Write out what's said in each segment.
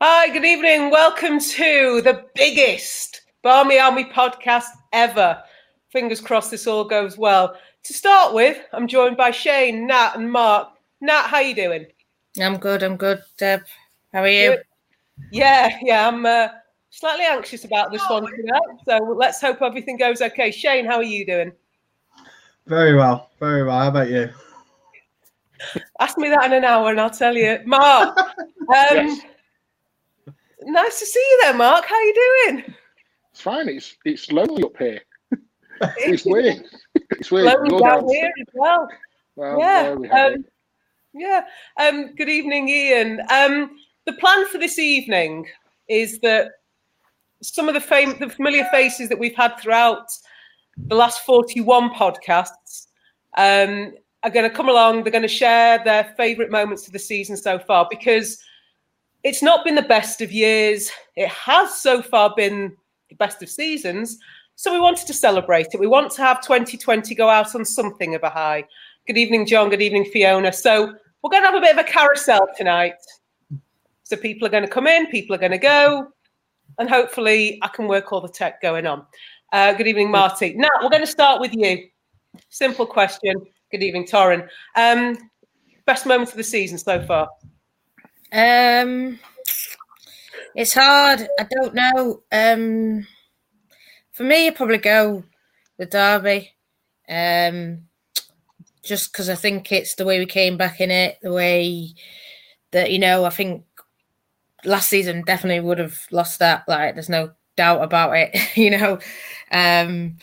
Hi, good evening. Welcome to the biggest Barmy Army podcast ever. Fingers crossed this all goes well. To start with, I'm joined by Shane, Nat, and Marc. Nat, how you doing? I'm good. I'm good, Deb. How are you? Yeah, yeah. I'm uh, slightly anxious about this one tonight, so let's hope everything goes okay. Shane, how are you doing? Very well, very well. How about you? Ask me that in an hour, and I'll tell you. Marc, um, yes. Nice to see you there, Marc. How you doing? It's fine. It's it's lonely up here. it's weird. It's weird. Lonely down here as well. well yeah. We um, yeah. Um, good evening, Iain. Um, the plan for this evening is that some of the, fam- the familiar faces that we've had throughout the last 41 podcasts um, are going to come along. They're going to share their favourite moments of the season so far because it's not been the best of years. It has so far been the best of seasons. So we wanted to celebrate it. We want to have 2020 go out on something of a high. Good evening, John. Good evening, Fiona. So we're going to have a bit of a carousel tonight. So people are going to come in, people are going to go, and hopefully I can work all the tech going on. Uh, good evening, Marty. Now we're going to start with you. Simple question. Good evening, Torrin. Um, best moment of the season so far? Um, it's hard. I don't know. Um, for me, I'd probably go the derby. Um, just because I think it's the way we came back in it, the way that you know, I think last season definitely would have lost that. Like, there's no doubt about it. you know, um,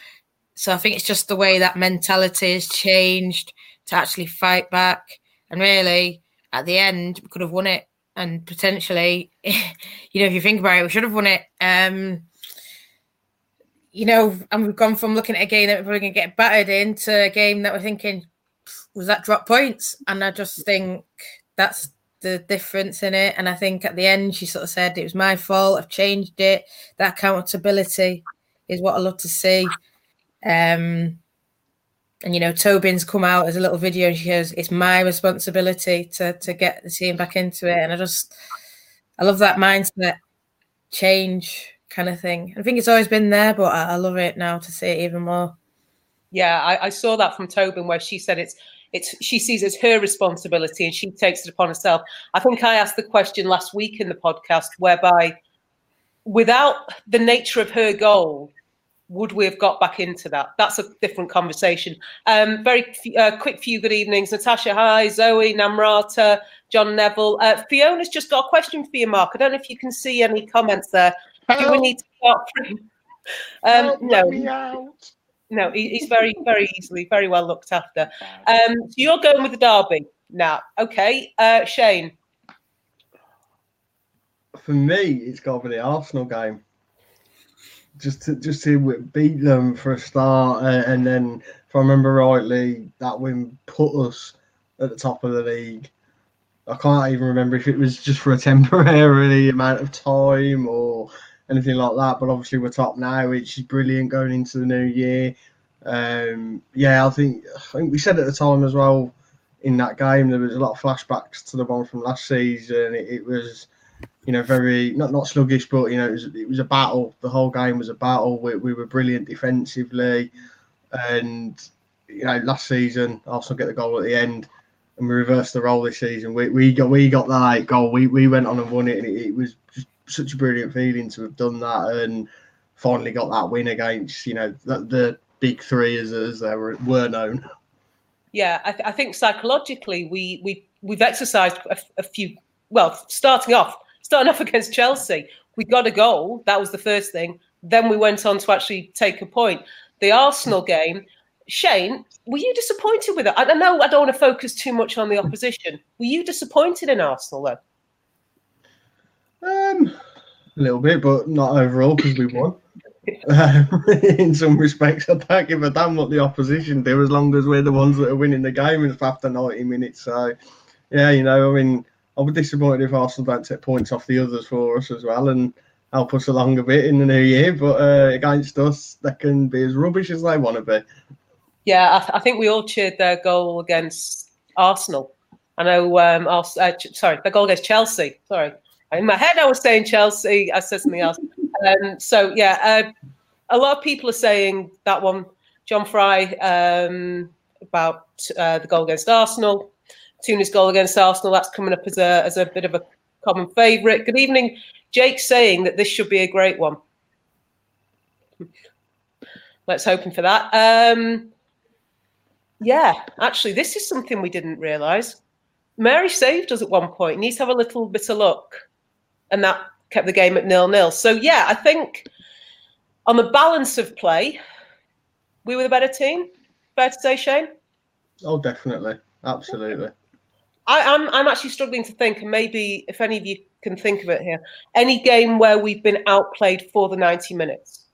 so I think it's just the way that mentality has changed to actually fight back. And really, at the end, we could have won it. And potentially, you know, if you think about it, we should have won it. Um, you know, and we've gone from looking at a game that we're probably going to get battered into a game that we're thinking, was that drop points? And I just think that's the difference in it. And I think at the end, she sort of said, it was my fault. I've changed it. That accountability is what I love to see. Um, and you know, Tobin's come out as a little video and she goes, It's my responsibility to to get the team back into it. And I just I love that mindset change kind of thing. I think it's always been there, but I, I love it now to see it even more. Yeah, I, I saw that from Tobin where she said it's it's she sees as her responsibility and she takes it upon herself. I think I asked the question last week in the podcast whereby without the nature of her goal, would we have got back into that? That's a different conversation. Um, very uh, quick few good evenings. Natasha, hi. Zoe, Namrata, John Neville. Uh, Fiona's just got a question for you, Marc. I don't know if you can see any comments there. Help. Do we need to start from? Um, no. No, he's very, very easily, very well looked after. Um, so you're going with the derby now. Okay. Uh, Shane. For me, it's got to be the Arsenal game just to just to beat them for a start, and then if I remember rightly, that win put us at the top of the league. I can't even remember if it was just for a temporary amount of time or anything like that. But obviously, we're top now, which is brilliant going into the new year. Um, yeah, I think I think we said at the time as well in that game there was a lot of flashbacks to the one from last season. It, it was you know, very not not sluggish, but you know, it was, it was a battle. The whole game was a battle. We, we were brilliant defensively, and you know, last season Arsenal get the goal at the end, and we reversed the role this season. We, we got we got that goal. We we went on and won it, and it, it was just such a brilliant feeling to have done that and finally got that win against you know the, the big three as as they were, were known. Yeah, I, th- I think psychologically we we we've exercised a, a few. Well, starting off starting off against Chelsea, we got a goal. That was the first thing. Then we went on to actually take a point. The Arsenal game, Shane, were you disappointed with it? I know I don't want to focus too much on the opposition. Were you disappointed in Arsenal though? Um, a little bit, but not overall because we won. in some respects, I don't give a damn what the opposition do as long as we're the ones that are winning the game after 90 minutes. So, yeah, you know, I mean, I'll be disappointed if Arsenal don't take points off the others for us as well and help us along a bit in the new year. But uh, against us, they can be as rubbish as they want to be. Yeah, I, th- I think we all cheered their goal against Arsenal. I know, um, uh, sorry, the goal against Chelsea. Sorry. In my head, I was saying Chelsea. I said something else. Um, so yeah, uh, a lot of people are saying that one. John Fry um, about uh, the goal against Arsenal, Toone's goal against Arsenal. That's coming up as a as a bit of a common favourite. Good evening, Jake. Saying that this should be a great one. Let's hoping for that. Um, yeah, actually, this is something we didn't realise. Mary saved us at one point. Needs to have a little bit of luck, and that kept the game at nil nil. So yeah, I think on the balance of play, we were the better team. Fair to say, Shane. Oh, definitely, absolutely. I, I'm I'm actually struggling to think, and maybe if any of you can think of it here, any game where we've been outplayed for the 90 minutes,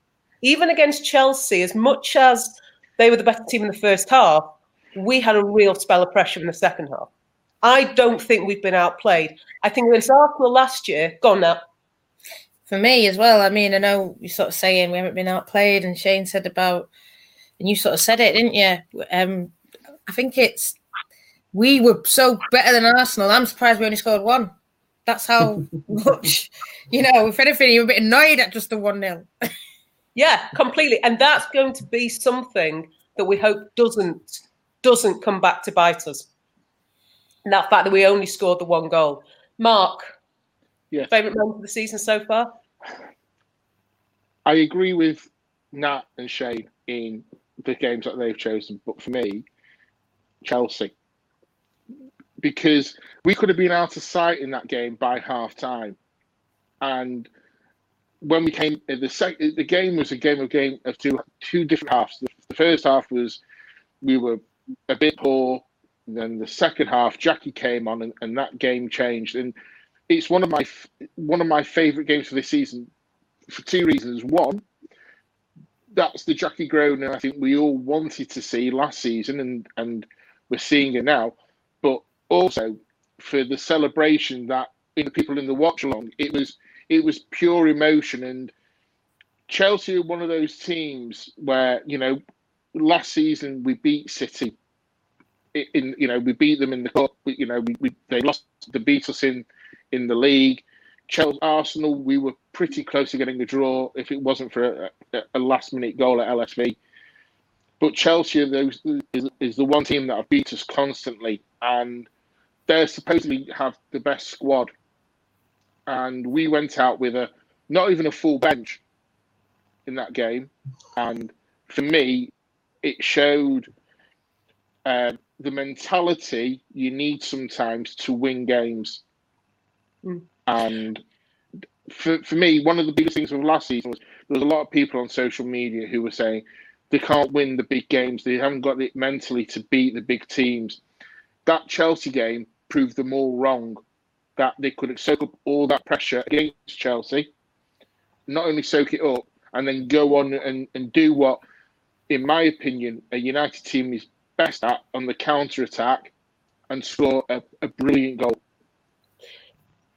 even against Chelsea, as much as they were the better team in the first half, we had a real spell of pressure in the second half. I don't think we've been outplayed. I think against Arsenal last year, gone now. For me as well. I mean, I know you're sort of saying we haven't been outplayed, and Shane said about, and you sort of said it, didn't you? Um, I think it's we were so better than Arsenal. I'm surprised we only scored one. That's how much, you know, if anything, you're a bit annoyed at just the 1 0. yeah, completely. And that's going to be something that we hope doesn't doesn't come back to bite us. And that fact that we only scored the one goal. Marc, yeah. favorite moment of the season so far? I agree with Nat and Shane in the games that they've chosen, but for me, Chelsea because we could have been out of sight in that game by half time. And when we came uh, the sec- the game was a game of game of two two different halves. The, the first half was we were a bit poor. then the second half, Jackie came on, and, and that game changed. And it's one of my one of my favourite games for this season for two reasons. One, that's the Jackie Groenen I think we all wanted to see last season, and and we're seeing it now. Also for the celebration that in the people in the watch along, it was it was pure emotion. And Chelsea are one of those teams where you know last season we beat City. In you know we beat them in the cup. You know we, we they lost the beat us in in the league. Chelsea, Arsenal, we were pretty close to getting a draw if it wasn't for a, a last minute goal at LSV. But Chelsea those, is, is the one team that have beat us constantly, and they supposedly have the best squad, and we went out with a not even a full bench in that game, and for me, it showed uh, the mentality you need sometimes to win games, mm. and for for me, one of the biggest things from last season was there was a lot of people on social media who were saying they can't win the big games, they haven't got it mentally to beat the big teams. That Chelsea game proved them all wrong. That they could soak up all that pressure against Chelsea, not only soak it up and then go on and, and do what, in my opinion, a United team is best at on the counter attack and score a, a brilliant goal.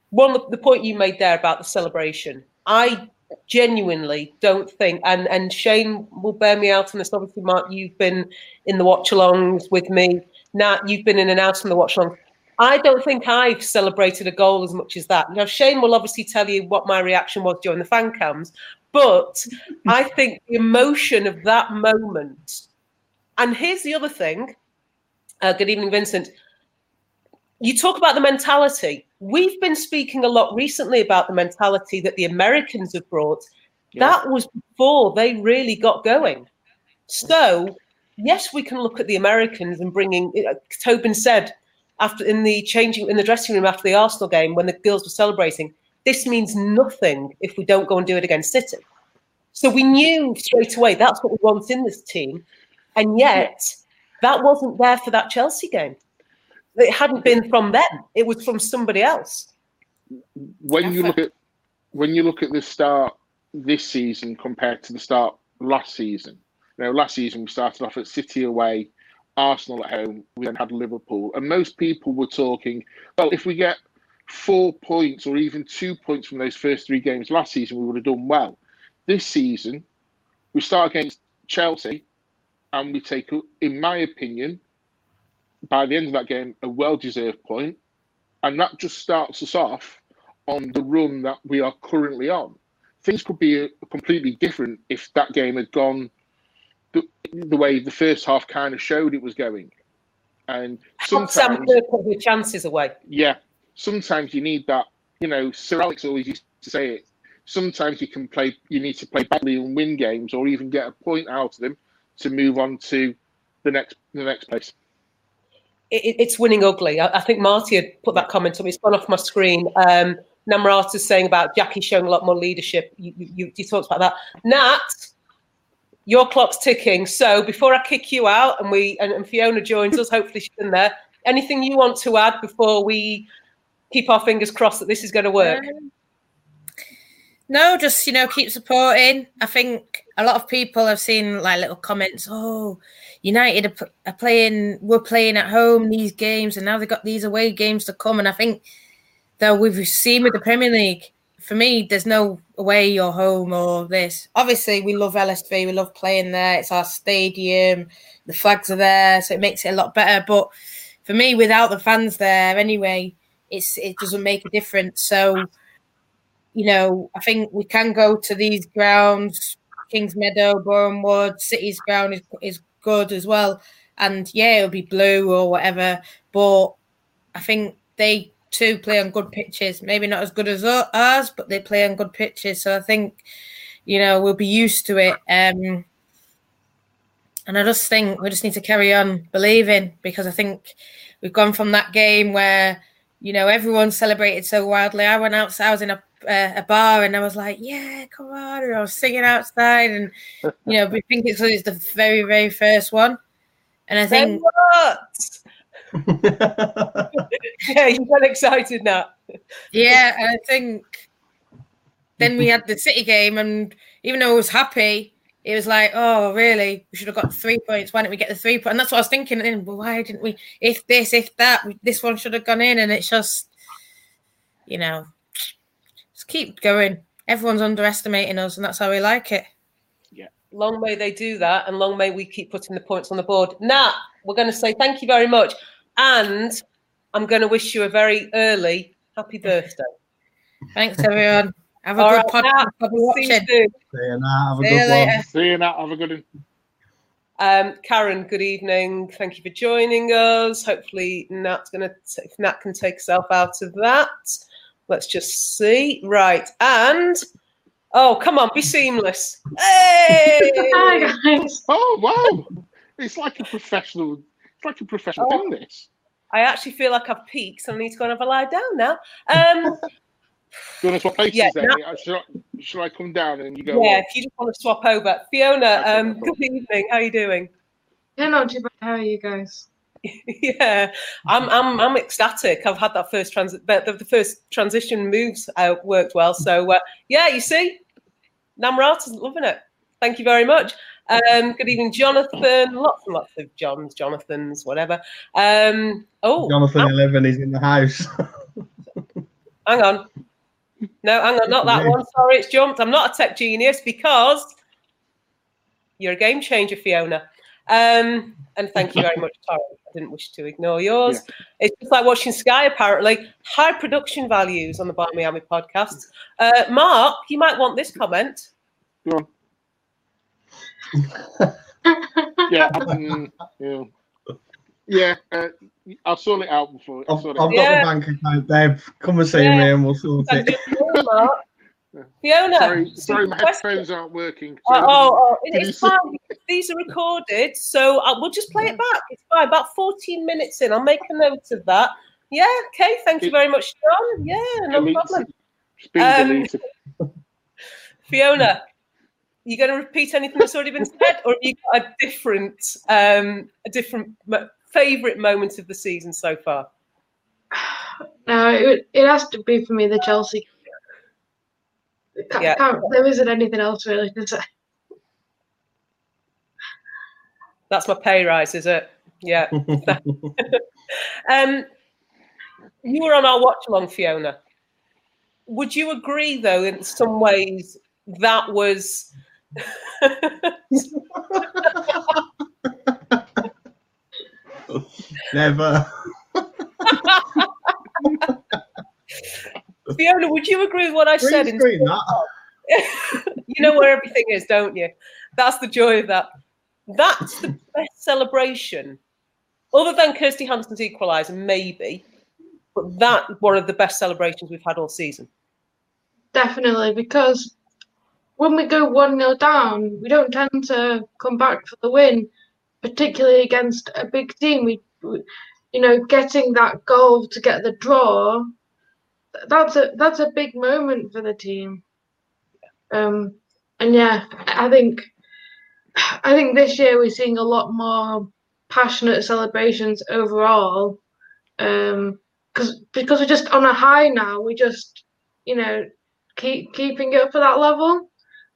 One the point you made there about the celebration, I genuinely don't think, and and Shane will bear me out on this. Obviously, Marc, you've been in the watch alongs with me. Nat, you've been in and out on the watch along. I don't think I've celebrated a goal as much as that. Now, Shane will obviously tell you what my reaction was during the fan cams, but I think the emotion of that moment. And here's the other thing. Uh, good evening, Vincent. You talk about the mentality. We've been speaking a lot recently about the mentality that the Americans have brought. Yeah. That was before they really got going. So, yes, we can look at the Americans and bringing. Uh, Tobin said after in the changing in the dressing room after the Arsenal game when the girls were celebrating. This means nothing if we don't go and do it against City. So we knew straight away that's what we want in this team, and yet that wasn't there for that Chelsea game. It hadn't been from them; it was from somebody else. When you look at when you look at the start this season compared to the start last season, you know, last season we started off at City away, Arsenal at home. We then had Liverpool, and most people were talking, well, if we get four points or even two points from those first three games last season, we would have done well. This season, we start against Chelsea, and we take, in my opinion, by the end of that game, a well-deserved point, and that just starts us off on the run that we are currently on. Things could be completely different if that game had gone the, the way the first half kind of showed it was going. And sometimes Sam your chances away. Yeah, sometimes you need that. You know, Sir Alex always used to say it. Sometimes you can play. You need to play badly and win games, or even get a point out of them to move on to the next the next place. It, it's winning ugly. I, I, think Marty had put that comment on me. It's gone off my screen. Um, is saying about Jackie showing a lot more leadership. You, you, you talked about that. Nat, your clock's ticking. So before I kick you out and we and, and Fiona joins us, hopefully she's in there. Anything you want to add before we keep our fingers crossed that this is going to work? Um, no, just you know, keep supporting. I think a lot of people have seen like little comments. Oh, United are, playing. We're playing at home these games, and now they've got these away games to come. And I think that we've seen with the Premier League, for me, there's no away or home or this. Obviously, we love LSV. We love playing there. It's our stadium. The flags are there, so it makes it a lot better. But for me, without the fans there, anyway, it's it doesn't make a difference. So, you know, I think we can go to these grounds. Kings Meadow, Boreham Wood, City's ground is, is good as well. And yeah, it'll be blue or whatever. But I think they too play on good pitches. Maybe not as good as ours, but they play on good pitches. So I think, you know, we'll be used to it. Um, and I just think we just need to carry on believing because I think we've gone from that game where, you know, everyone celebrated so wildly. I went outside, I was in a uh, a bar and I was like, yeah, come on. And I was singing outside and, you know, we think it's, it's the very, very first one. And I think. yeah, you got excited now. yeah, I think then we had the City game, and even though I was happy, it was like, oh, really? We should have got three points. Why didn't we get the three points? And that's what I was thinking. And well, why didn't we? If this, if that, this one should have gone in. And it's just, you know, just keep going. Everyone's underestimating us, and that's how we like it. Yeah. Long may they do that, and long may we keep putting the points on the board. Nat, we're going to say thank you very much, and I'm going to wish you a very early happy birthday. Thanks, everyone. Have a All good right, podcast. Nat, see you soon. See you, Nat. Have a see good one. See you, Nat. Have a good one. Um, Karen, good evening. Thank you for joining us. Hopefully, Nat's going to, if Nat can take herself out of that. Let's just see. Right. And oh, come on, be seamless. Hey! Hi guys. Oh wow. It's like a professional it's like a professional oh, thing this. I actually feel like I've peaked, so I need to go and have a lie down now. Um Do you want to swap places yeah, then? Now, should, I, should I come down and you go? Yeah, if you just want to swap over. Fiona, um, good evening. How are you doing? Yeah, not too bad. How are you guys? yeah, I'm I'm I'm ecstatic. I've had that first trans, but the, the first transition moves uh, worked well. So uh, yeah, you see, Namrata is loving it. Thank you very much. Um, good evening, Jonathan. Lots and lots of Johns, Jonathans, whatever. Um, oh, Jonathan Eleven is in the house. hang on. No, hang on, not that one. Sorry, it's jumped. I'm not a tech genius because you're a game changer, Fiona. Um, and thank you very much, Tara. I didn't wish to ignore yours. Yeah. It's just like watching Sky, apparently. High production values on the Barmy Army podcast. Uh, Marc, you might want this comment. Go on. Yeah, um, yeah. Yeah, uh, I'll sort it out before. I've, I've got yeah. the bank account, Dave. Come and see yeah. me and we'll sort it. Fiona. Sorry, sorry my headphones aren't working. So oh, oh, oh, it's fine. These are recorded, so uh, we'll just play it back. It's fine. About 14 minutes in, I'll make a note of that. Yeah, okay. Thank you very much, John. Yeah, no problem. Um, Fiona, you going to repeat anything that's already been said, or have you got a different, um, a different favorite moment of the season so far? No, it, it has to be for me the Chelsea can't, yeah. Can't, there isn't anything else really to say. That's my pay rise, is it? Yeah. um, you were on our watch along, Fiona. Would you agree, though, in some ways that was. Never. Fiona, would you agree with what I said? In that. you know where everything is, don't you? That's the joy of that. That's the best celebration, other than Kirsty Hanson's equaliser, maybe. But that one of the best celebrations we've had all season. Definitely, because when we go 1 0 down, we don't tend to come back for the win, particularly against a big team. We, we, you know, getting that goal to get the draw, that's a that's a big moment for the team. Um, and yeah, I think I think this year we're seeing a lot more passionate celebrations overall. Um, because because we're just on a high now. We just you know keep keeping it up at that level.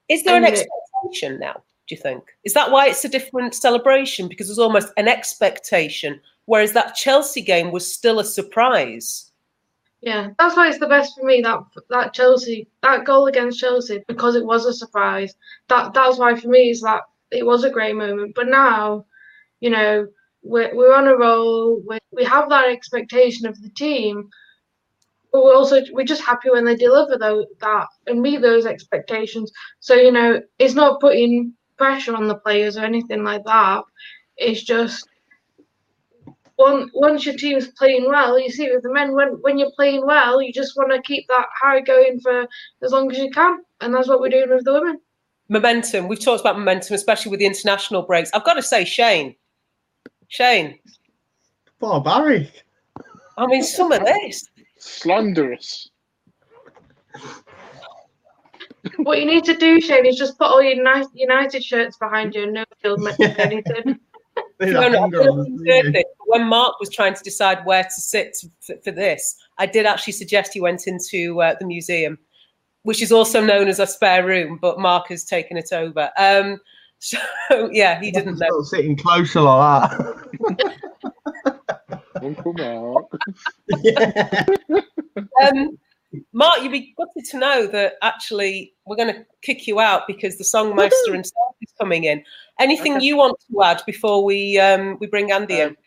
Is there and an expectation now? Do you think is that why it's a different celebration? Because there's almost an expectation, whereas that Chelsea game was still a surprise. Yeah, that's why it's the best for me. That that Chelsea that goal against Chelsea because it was a surprise. That that's why for me is that it was a great moment. But now, you know, we're we're on a roll. we we have that expectation of the team, but we're also we're just happy when they deliver though that and meet those expectations. So you know, it's not putting pressure on the players or anything like that. It's just one, once your team's playing well, you see with the men when when you're playing well, you just want to keep that high going for as long as you can, and that's what we're doing with the women. Momentum. We've talked about momentum, especially with the international breaks. I've got to say, Shane, Shane, barbaric. I mean, some of this slanderous. What you need to do, Shane, is just put all your nice United shirts behind you, and nobody will mention anything no, no, when Marc was trying to decide where to sit for, for this, I did actually suggest he went into uh, the museum, which is also known as a spare room, but Marc has taken it over. Um, so yeah, he didn't know. Sitting closer like that. Uncle Marc. yeah. um, Marc, you'd be gutted to know that actually we're going to kick you out because the songmaster himself is coming in. Anything okay. you want to add before we um, we bring Andy um, in?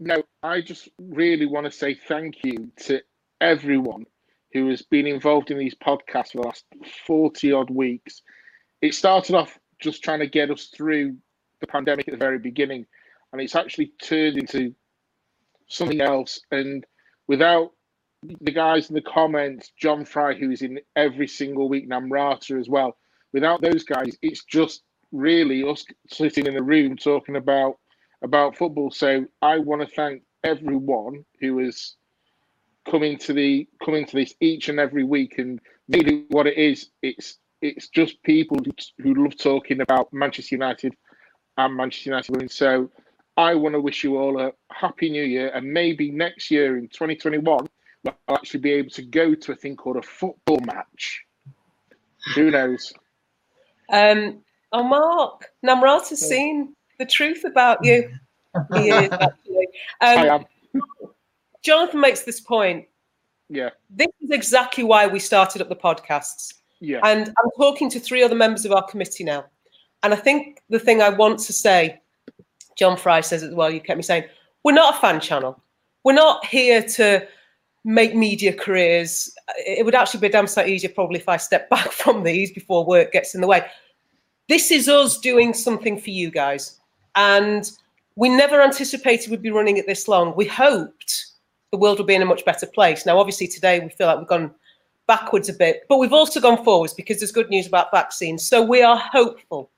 No, I just really want to say thank you to everyone who has been involved in these podcasts for the last 40 odd weeks. It started off just trying to get us through the pandemic at the very beginning, and it's actually turned into something else. And without the guys in the comments, John Fry, who's in every single week, Namrata as well, without those guys, it's just really us sitting in a room talking about about football. So I want to thank everyone who is coming to the coming to this each and every week. And really, what it is, it's it's just people who, who love talking about Manchester United and Manchester United women. So I want to wish you all a happy new year, and maybe next year in 2021 we'll actually be able to go to a thing called a football match. Who knows? Um, Oh, Marc, Namrata's seen the truth about you. he is actually. Um, Jonathan makes this point. Yeah. This is exactly why we started up the podcasts. Yeah. And I'm talking to three other members of our committee now. And I think the thing I want to say, John Fry says as well, you kept me saying, we're not a fan channel. We're not here to make media careers. It would actually be a damn sight easier probably if I step back from these before work gets in the way this is us doing something for you guys. And we never anticipated we'd be running it this long. We hoped the world would be in a much better place. Now, obviously, today we feel like we've gone backwards a bit, but we've also gone forwards because there's good news about vaccines. So we are hopeful.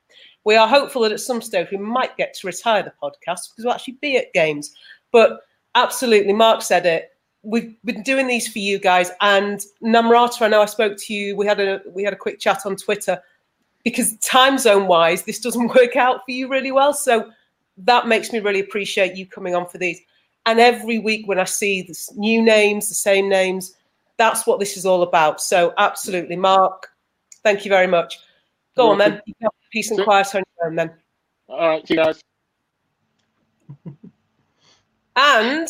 We are hopeful that at some stage we might get to retire the podcast because we'll actually be at games. But absolutely, Marc said it. We've been doing these for you guys. And Namrata, I know I spoke to you. We had a we had a quick chat on Twitter because time zone wise, this doesn't work out for you really well. So that makes me really appreciate you coming on for these. And every week when I see this new names, the same names, that's what this is all about. So absolutely, Marc, thank you very much. Go You're on then. Peace and quiet on your own then. All right, see you guys. And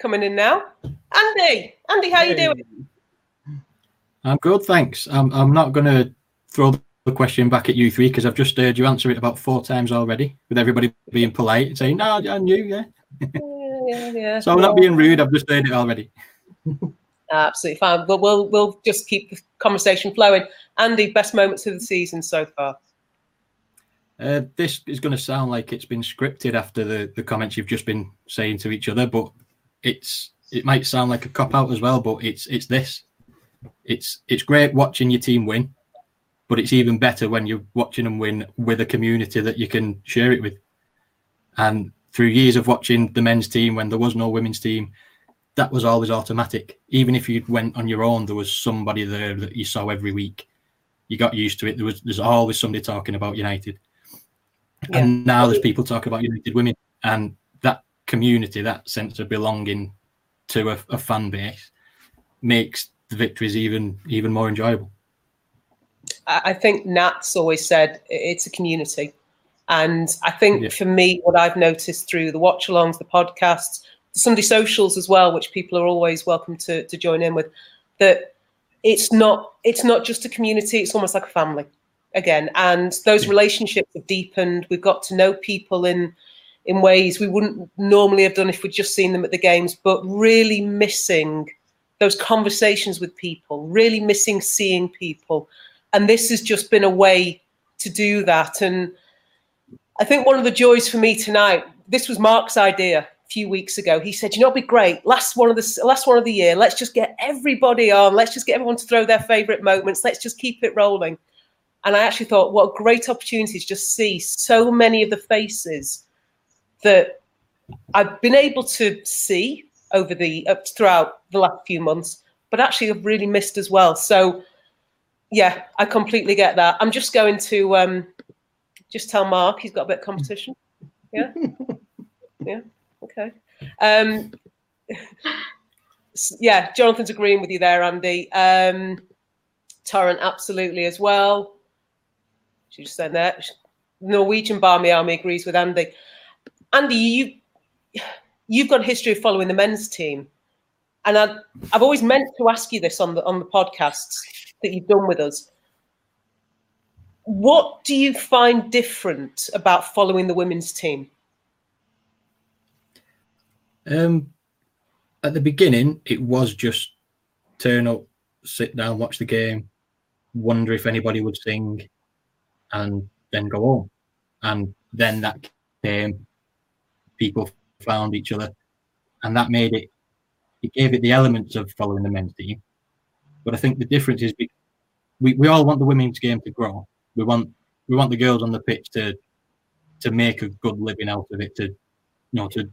coming in now, Andy. Andy, how hey. you doing? I'm good, thanks. I'm I'm not going to throw the question back at you three because I've just heard you answer it about four times already, with everybody being polite and saying, "No, I knew, yeah." yeah, yeah, yeah. so I'm not being rude. I've just heard it already. Absolutely fine. But we'll we'll just keep the conversation flowing. Andy, best moments of the season so far. Uh, this is going to sound like it's been scripted after the, the comments you've just been saying to each other, but it's it might sound like a cop out as well, but it's it's this. It's it's great watching your team win, but it's even better when you're watching them win with a community that you can share it with. And through years of watching the men's team when there was no women's team, that was always automatic. Even if you went on your own, there was somebody there that you saw every week. You got used to it. There was there's always somebody talking about United. Yeah. And now there's people talking about United women and that community, that sense of belonging to a, a fan base makes the victories even even more enjoyable. I think Nat's always said it's a community. And I think yeah. for me, what I've noticed through the watch alongs, the podcasts, Sunday socials as well, which people are always welcome to, to join in with, that it's not it's not just a community, it's almost like a family again. And those relationships have deepened. We've got to know people in in ways we wouldn't normally have done if we'd just seen them at the games, but really missing those conversations with people, really missing seeing people. And this has just been a way to do that. And I think one of the joys for me tonight, this was Marc's idea few weeks ago. He said, you know, it'd be great. Last one of the last one of the year. Let's just get everybody on. Let's just get everyone to throw their favorite moments. Let's just keep it rolling. And I actually thought, what a great opportunity to just see so many of the faces that I've been able to see over the uh, throughout the last few months, but actually I've really missed as well. So yeah, I completely get that. I'm just going to um, just tell Marc he's got a bit of competition. Yeah, yeah, okay. Um, yeah, Jonathan's agreeing with you there, Andy. Um, Torrent absolutely as well. She just said that. Norwegian Barmy Army agrees with Andy. Andy, you you've got a history of following the men's team, and I, I've always meant to ask you this on the on the podcasts that you've done with us. What do you find different about following the women's team? Um, at the beginning, it was just turn up, sit down, watch the game, wonder if anybody would sing, and then go home. And then that came, people found each other, and that made it. It gave it the elements of following the men's team, but I think the difference is we, we all want the women's game to grow. We want we want the girls on the pitch to to make a good living out of it, to you know, to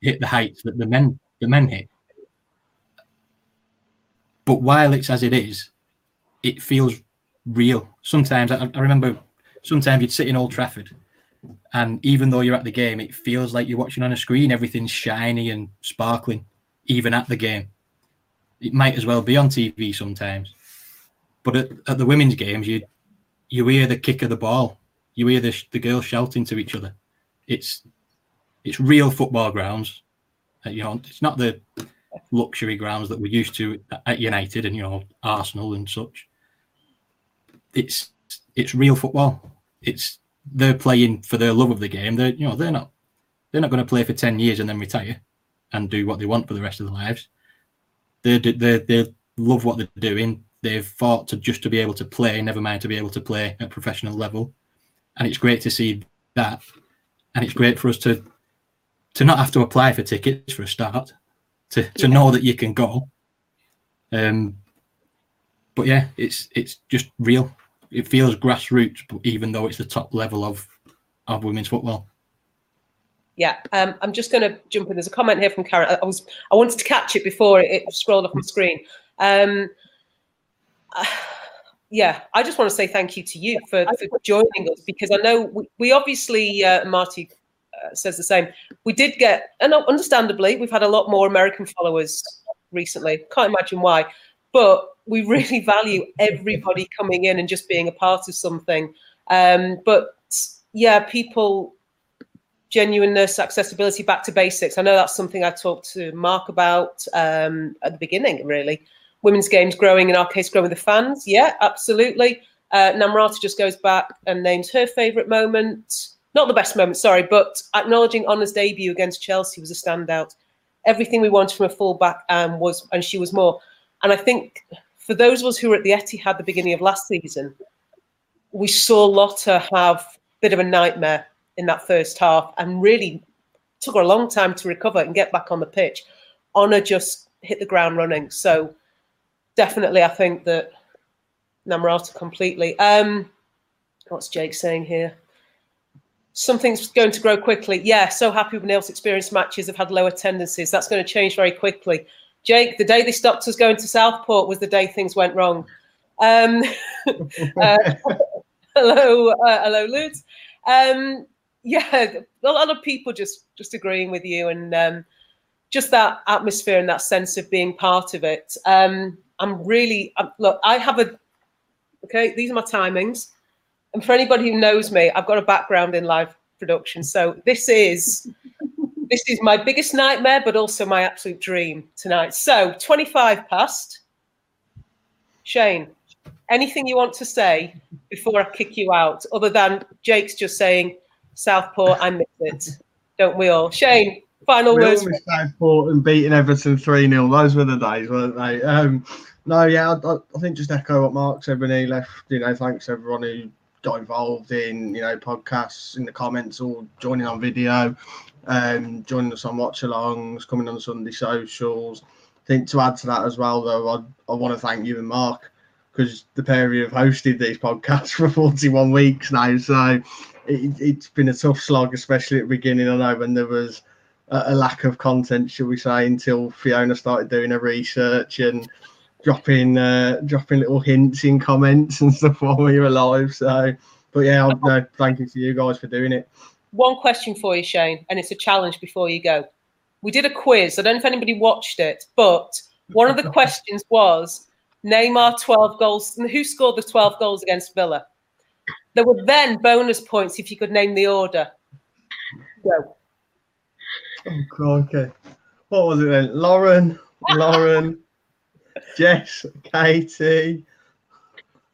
hit the heights that the men the men hit. But while it's as it is, it feels real. Sometimes I, I remember sometimes you'd sit in Old Trafford and even though you're at the game, it feels like you're watching on a screen. Everything's shiny and sparkling, even at the game. It might as well be on TV sometimes. But at, at the women's games, you you hear the kick of the ball, you hear the the girls shouting to each other. It's it's real football grounds. Uh, you know, it's not the luxury grounds that we're used to at United and you know Arsenal and such. It's it's real football. It's they're playing for their love of the game. They're you know they're not they're not going to play for ten years and then retire and do what they want for the rest of their lives. They they they love what they're doing. They've fought to just to be able to play, never mind to be able to play at professional level, and it's great to see that. And it's great for us to to not have to apply for tickets for a start, to to yeah. know that you can go. Um, but yeah, it's it's just real it feels grassroots, but even though it's the top level of of women's football. Yeah, um, I'm just going to jump in. There's a comment here from Karen. I was I wanted to catch it before it, it scrolled off my screen. Um, uh, yeah, I just want to say thank you to you for, for joining us because I know we, we obviously uh, Marty uh, says the same. We did get, and understandably, we've had a lot more American followers recently. Can't imagine why, but we really value everybody coming in and just being a part of something. Um, but yeah, people genuineness, accessibility, back to basics. I know that's something I talked to Marc about um, at the beginning, really. Women's games growing, in our case, growing the fans. Yeah, absolutely. Uh, Namrata just goes back and names her favourite moment. Not the best moment, sorry, but acknowledging Ona's debut against Chelsea was a standout. everything we wanted from a fullback, and was and she was more. And I think for those of us who were at the Etihad the beginning of last season, we saw Lotte have a bit of a nightmare in that first half, and really took her a long time to recover and get back on the pitch. Ona just hit the ground running. So definitely, I think that Namrata completely. Um, what's Jake saying here? Something's going to grow quickly. Yeah, so happy when else experienced matches have had lower tendencies. That's going to change very quickly. Jake, the day they stopped us going to Southport was the day things went wrong. Um, uh, hello, uh, hello, Lutz. Um, yeah, a lot of people just just agreeing with you, and um, just that atmosphere and that sense of being part of it. Um, I'm really I'm, look. I have a okay. These are my timings, and for anybody who knows me, I've got a background in live production, so this is this is my biggest nightmare, but also my absolute dream tonight. So 25 past. Shane, anything you want to say before I kick you out, other than Jake's just saying Southport, I miss it. Don't we all? Shane, final we words. Southport and beating Everton 3 0. Those were the days, weren't they? Um, no, yeah, I, I, think just echo what Marc said when he left. You know, thanks everyone who got involved in, you know, podcasts, in the comments, or joining on video, um, joining us on watch alongs, coming on Sunday socials. I think to add to that as well, though, I, I want to thank you and Marc because the pair of you have hosted these podcasts for 41 weeks now. So it, has been a tough slog, especially at the beginning. I know when there was a, a, lack of content, shall we say, until Fiona started doing her research and dropping uh, dropping little hints in comments and stuff while we were alive. So, but yeah, I'll, no, thank you to you guys for doing it. One question for you, Shane, and it's a challenge before you go. We did a quiz. I don't know if anybody watched it, but one of the questions was name our 12 goals. Who scored the 12 goals against Villa? There were then bonus points if you could name the order. Go. Oh, crikey. What was it then? Lauren, Lauren, Jess, Katie.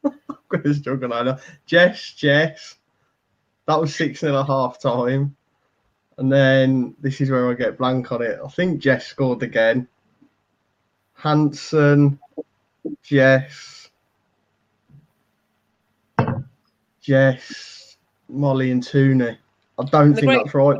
I'm going to struggle now. Jess, Jess. That was six and a half time. And then this is where I get blank on it. I think Jess scored again. Hanson, Jess, Jess, Molly, and Tooney. I don't think great, that's right.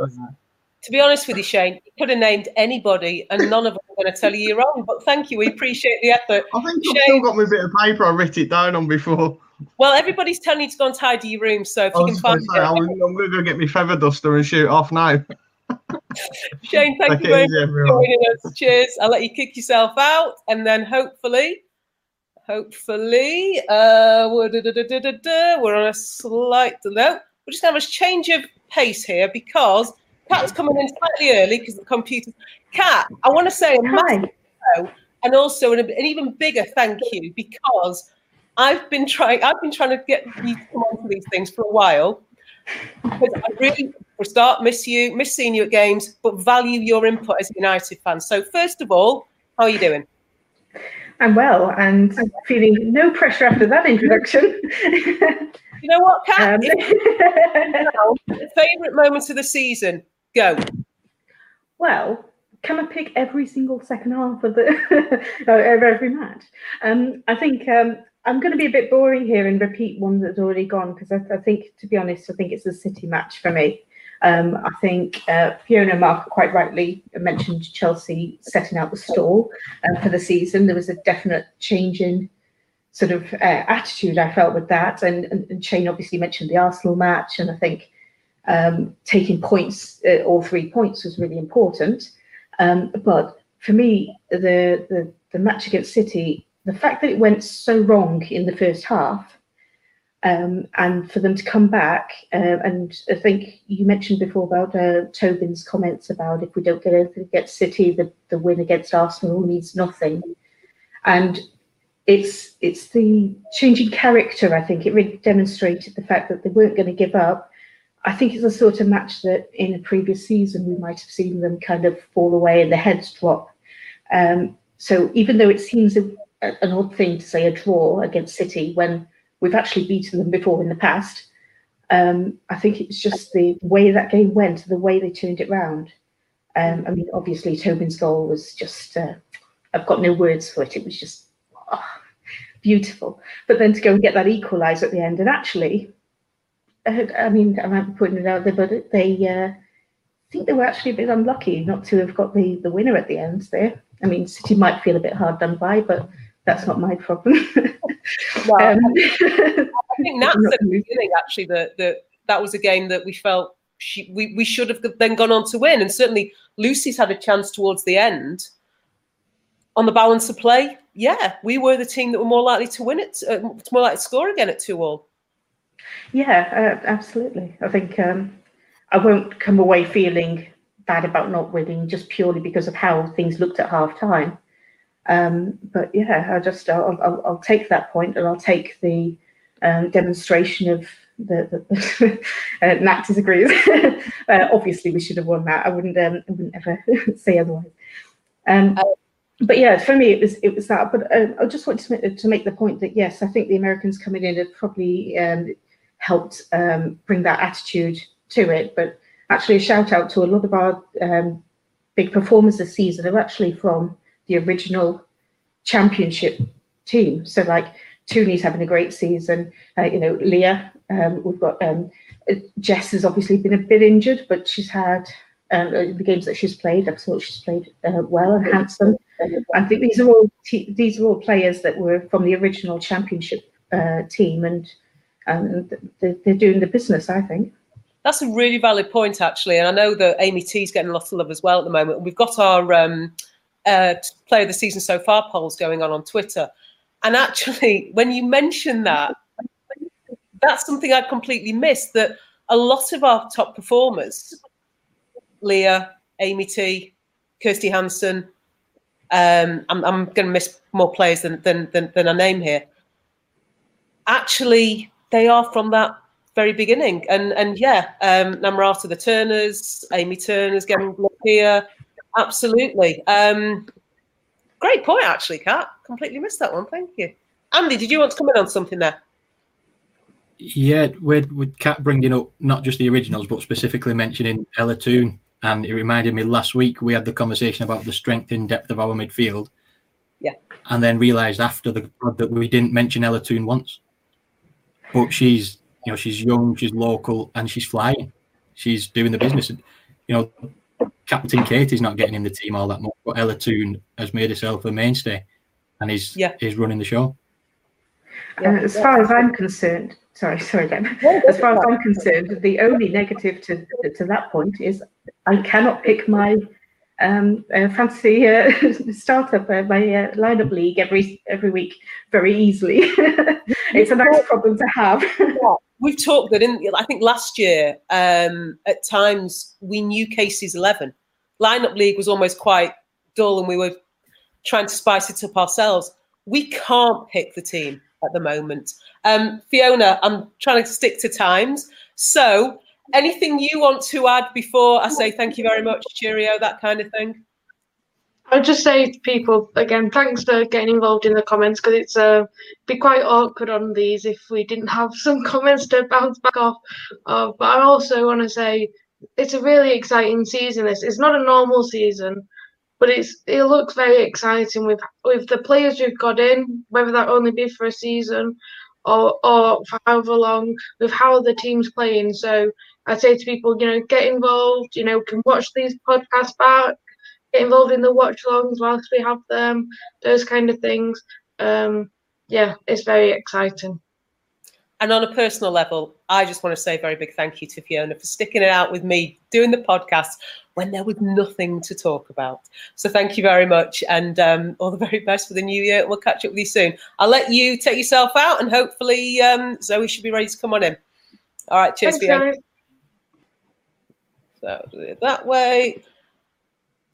To be honest with you, Shane, you could have named anybody, and none of them are going to tell you you're wrong. But thank you, we appreciate the effort. I think Shane, I've still got my bit of paper I wrote it down on before. Well, everybody's telling you to go and tidy your room, so if you can find say, it, I'm, I'm going to go get my feather duster and shoot off now. Shane, thank you very much for joining us. Cheers. I'll let you kick yourself out, and then hopefully hopefully. Uh, we're on a slight delay. We're just going to have a change of pace here because Cat's coming in slightly early because the computer. Cat, I want to say a massive hello and also an, an, even bigger thank you because I've been trying. I've been trying to get you to come on to these things for a while because I really, for start, miss you, miss seeing you at games, but value your input as a United fan. So, first of all, how are you doing? I'm well and feeling no pressure after that introduction. you know what, Cat? Um, favorite moments of the season? Go. Well, can I pick every single second half of the of every match? Um, I think um, I'm going to be a bit boring here and repeat one that's already gone because I, I, think, to be honest, I think it's a City match for me. Um, I think uh, Fiona Marc quite rightly mentioned Chelsea setting out the stall uh, for the season. There was a definite change in sort of uh, attitude I felt with that, and, and, and, Shane obviously mentioned the Arsenal match, and I think um, taking points, uh, all three points, was really important. Um, but for me, the, the the match against City, the fact that it went so wrong in the first half um, and for them to come back. Uh, and I think you mentioned before about uh, Tobin's comments about if we don't get anything against City, the, the win against Arsenal means nothing. And it's it's the changing character. I think it really demonstrated the fact that they weren't going to give up. I think it's a sort of match that in a previous season we might have seen them kind of fall away and the heads drop. Um, so even though it seems a, an odd thing to say a draw against City when We've actually beaten them before in the past. Um, I think it's just the way that game went, the way they turned it round. Um, I mean, obviously, Tobin's goal was just, uh, I've got no words for it. It was just oh, beautiful. But then to go and get that equaliser at the end, and actually, I mean, I might be putting it out there, but they, uh, think they were actually a bit unlucky not to have got the, the winner at the end there. I mean, City might feel a bit hard done by, but that's not my problem. well, um, I think that's the beginning, actually, that, that that was a game that we felt she, we, we should have then gone on to win. And certainly Lucy's had a chance towards the end on the balance of play. Yeah, we were the team that were more likely to win it, uh, more likely to score again at 2 all. Yeah, uh, absolutely. I think um, I won't come away feeling bad about not winning just purely because of how things looked at half time. Um, but yeah, I just I'll, I'll, I'll, take that point and I'll take the um, demonstration of the, the uh, Nat disagrees. uh, obviously, we should have won that. I wouldn't um, I wouldn't ever say otherwise. Um, but yeah, for me, it was it was that. But uh, I just want to make, to make the point that yes, I think the Americans coming in have probably um, helped um, bring that attitude to it. But actually, a shout out to a lot of our um, big performers this season are actually from the original championship team. So like Toone's having a great season. Uh, you know, Leah. Um, we've got um, Jess has obviously been a bit injured, but she's had um, the games that she's played. I thought she's played uh, well and handsome. I think these are all these are all players that were from the original championship uh, team, and and they're, doing the business. I think. That's a really valid point, actually, and I know that Amy is getting a lot of love as well at the moment. We've got our um, uh, player of the season so far polls going on on Twitter, and actually, when you mention that, that's something I completely missed. That a lot of our top performers, Leah, Amy T, Kirsty Hanson, um, I'm, I'm going to miss more players than, than, than, than I name here. Actually, they are from that very beginning. And and yeah, um, Namrata the Turners, Amy Turner's getting block here. Absolutely. Um, great point, actually, Cat. Completely missed that one. Thank you. Andy, did you want to comment on something there? Yeah, with with Cat bringing up not just the originals, but specifically mentioning Ella Toone, and it reminded me last week we had the conversation about the strength and depth of our midfield. Yeah. And then realised after the that we didn't mention Ella Toone once. But she's you know, she's young, she's local, and she's flying. She's doing the business. You know, Captain Katie's not getting in the team all that much, but Ella Toone has made herself a mainstay and is yeah. is running the show. Uh, as far as I'm concerned, sorry, sorry, again. As far as I'm concerned, the only negative to to that point is I cannot pick my um, uh, fancy uh, startup uh, my uh, lineup league every every week very easily. it's a nice problem to have. We've talked that in I think last year um, at times we knew Casey's eleven. Lineup league was almost quite dull, and we were trying to spice it up ourselves. We can't pick the team at the moment. Um, Fiona, I'm trying to stick to times. So, anything you want to add before I say thank you very much, cheerio, that kind of thing? I'd just say to people again, thanks for getting involved in the comments because it's uh, be quite awkward on these if we didn't have some comments to bounce back off. Uh, but I also want to say it's a really exciting season. This it's not a normal season, but it's it looks very exciting with with the players we've got in, whether that only be for a season or or for however long, with how the team's playing. So I say to people, you know, get involved. You know, can watch these podcasts back get involved in the watch alongs whilst we have them, those kind of things. Um, yeah, it's very exciting. And on a personal level, I just want to say a very big thank you to Fiona for sticking it out with me doing the podcast when there was nothing to talk about. So thank you very much and um, all the very best for the new year. We'll catch up with you soon. I'll let you take yourself out and hopefully um, Zoe should be ready to come on in. All right, cheers, Thanks, Fiona. Guys. So that way.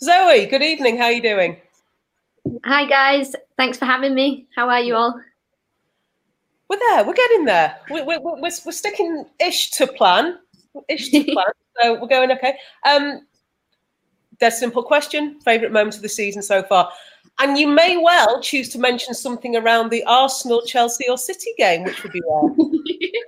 Zoe, good evening. How are you doing? Hi, guys. Thanks for having me. How are you all? We're there. We're getting there. We're, we're, we're, we're sticking ish to plan. Ish to plan. so we're going okay. Um, dead simple question. Favorite moment of the season so far? And you may well choose to mention something around the Arsenal, Chelsea, or City game, which would be rare.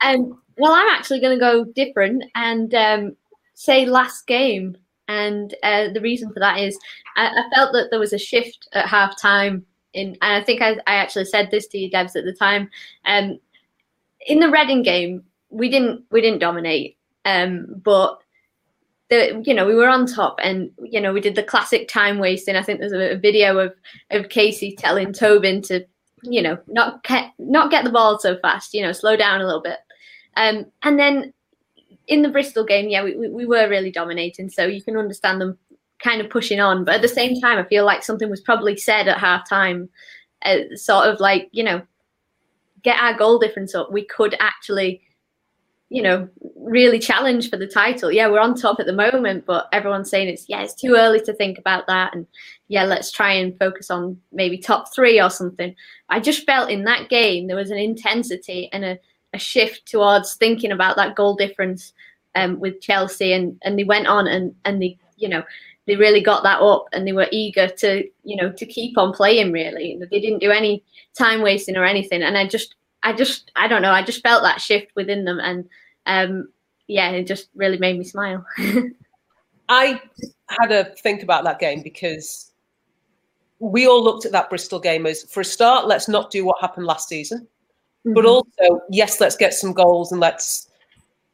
Um, well, I'm actually going to go different and um, say last game And uh, the reason for that is I, I, felt that there was a shift at half time. In, and I think I, I actually said this to you, Devs, at the time. Um, in the Reading game, we didn't we didn't dominate, um, but the you know we were on top, and you know we did the classic time wasting. I think there's a, a video of of Casey telling Tobin to you know not get not get the ball so fast, you know, slow down a little bit. Um, and then in the Bristol game, yeah, we, we were really dominating, so you can understand them kind of pushing on. But at the same time, I feel like something was probably said at half time, uh, sort of like you know, get our goal difference up. We could actually you know, really challenge for the title. Yeah, we're on top at the moment, but everyone's saying it's yeah, it's too early to think about that. And yeah, let's try and focus on maybe top three or something. I just felt in that game there was an intensity and a, a shift towards thinking about that goal difference um, with Chelsea, and and they went on and and they you know they really got that up and they were eager to you know to keep on playing. Really, they didn't do any time wasting or anything, and I just I just I don't know I just felt that shift within them and um, yeah, it just really made me smile. I had a think about that game because we all looked at that Bristol game as, for a start, let's not do what happened last season, mm-hmm. but also, yes, let's get some goals and let's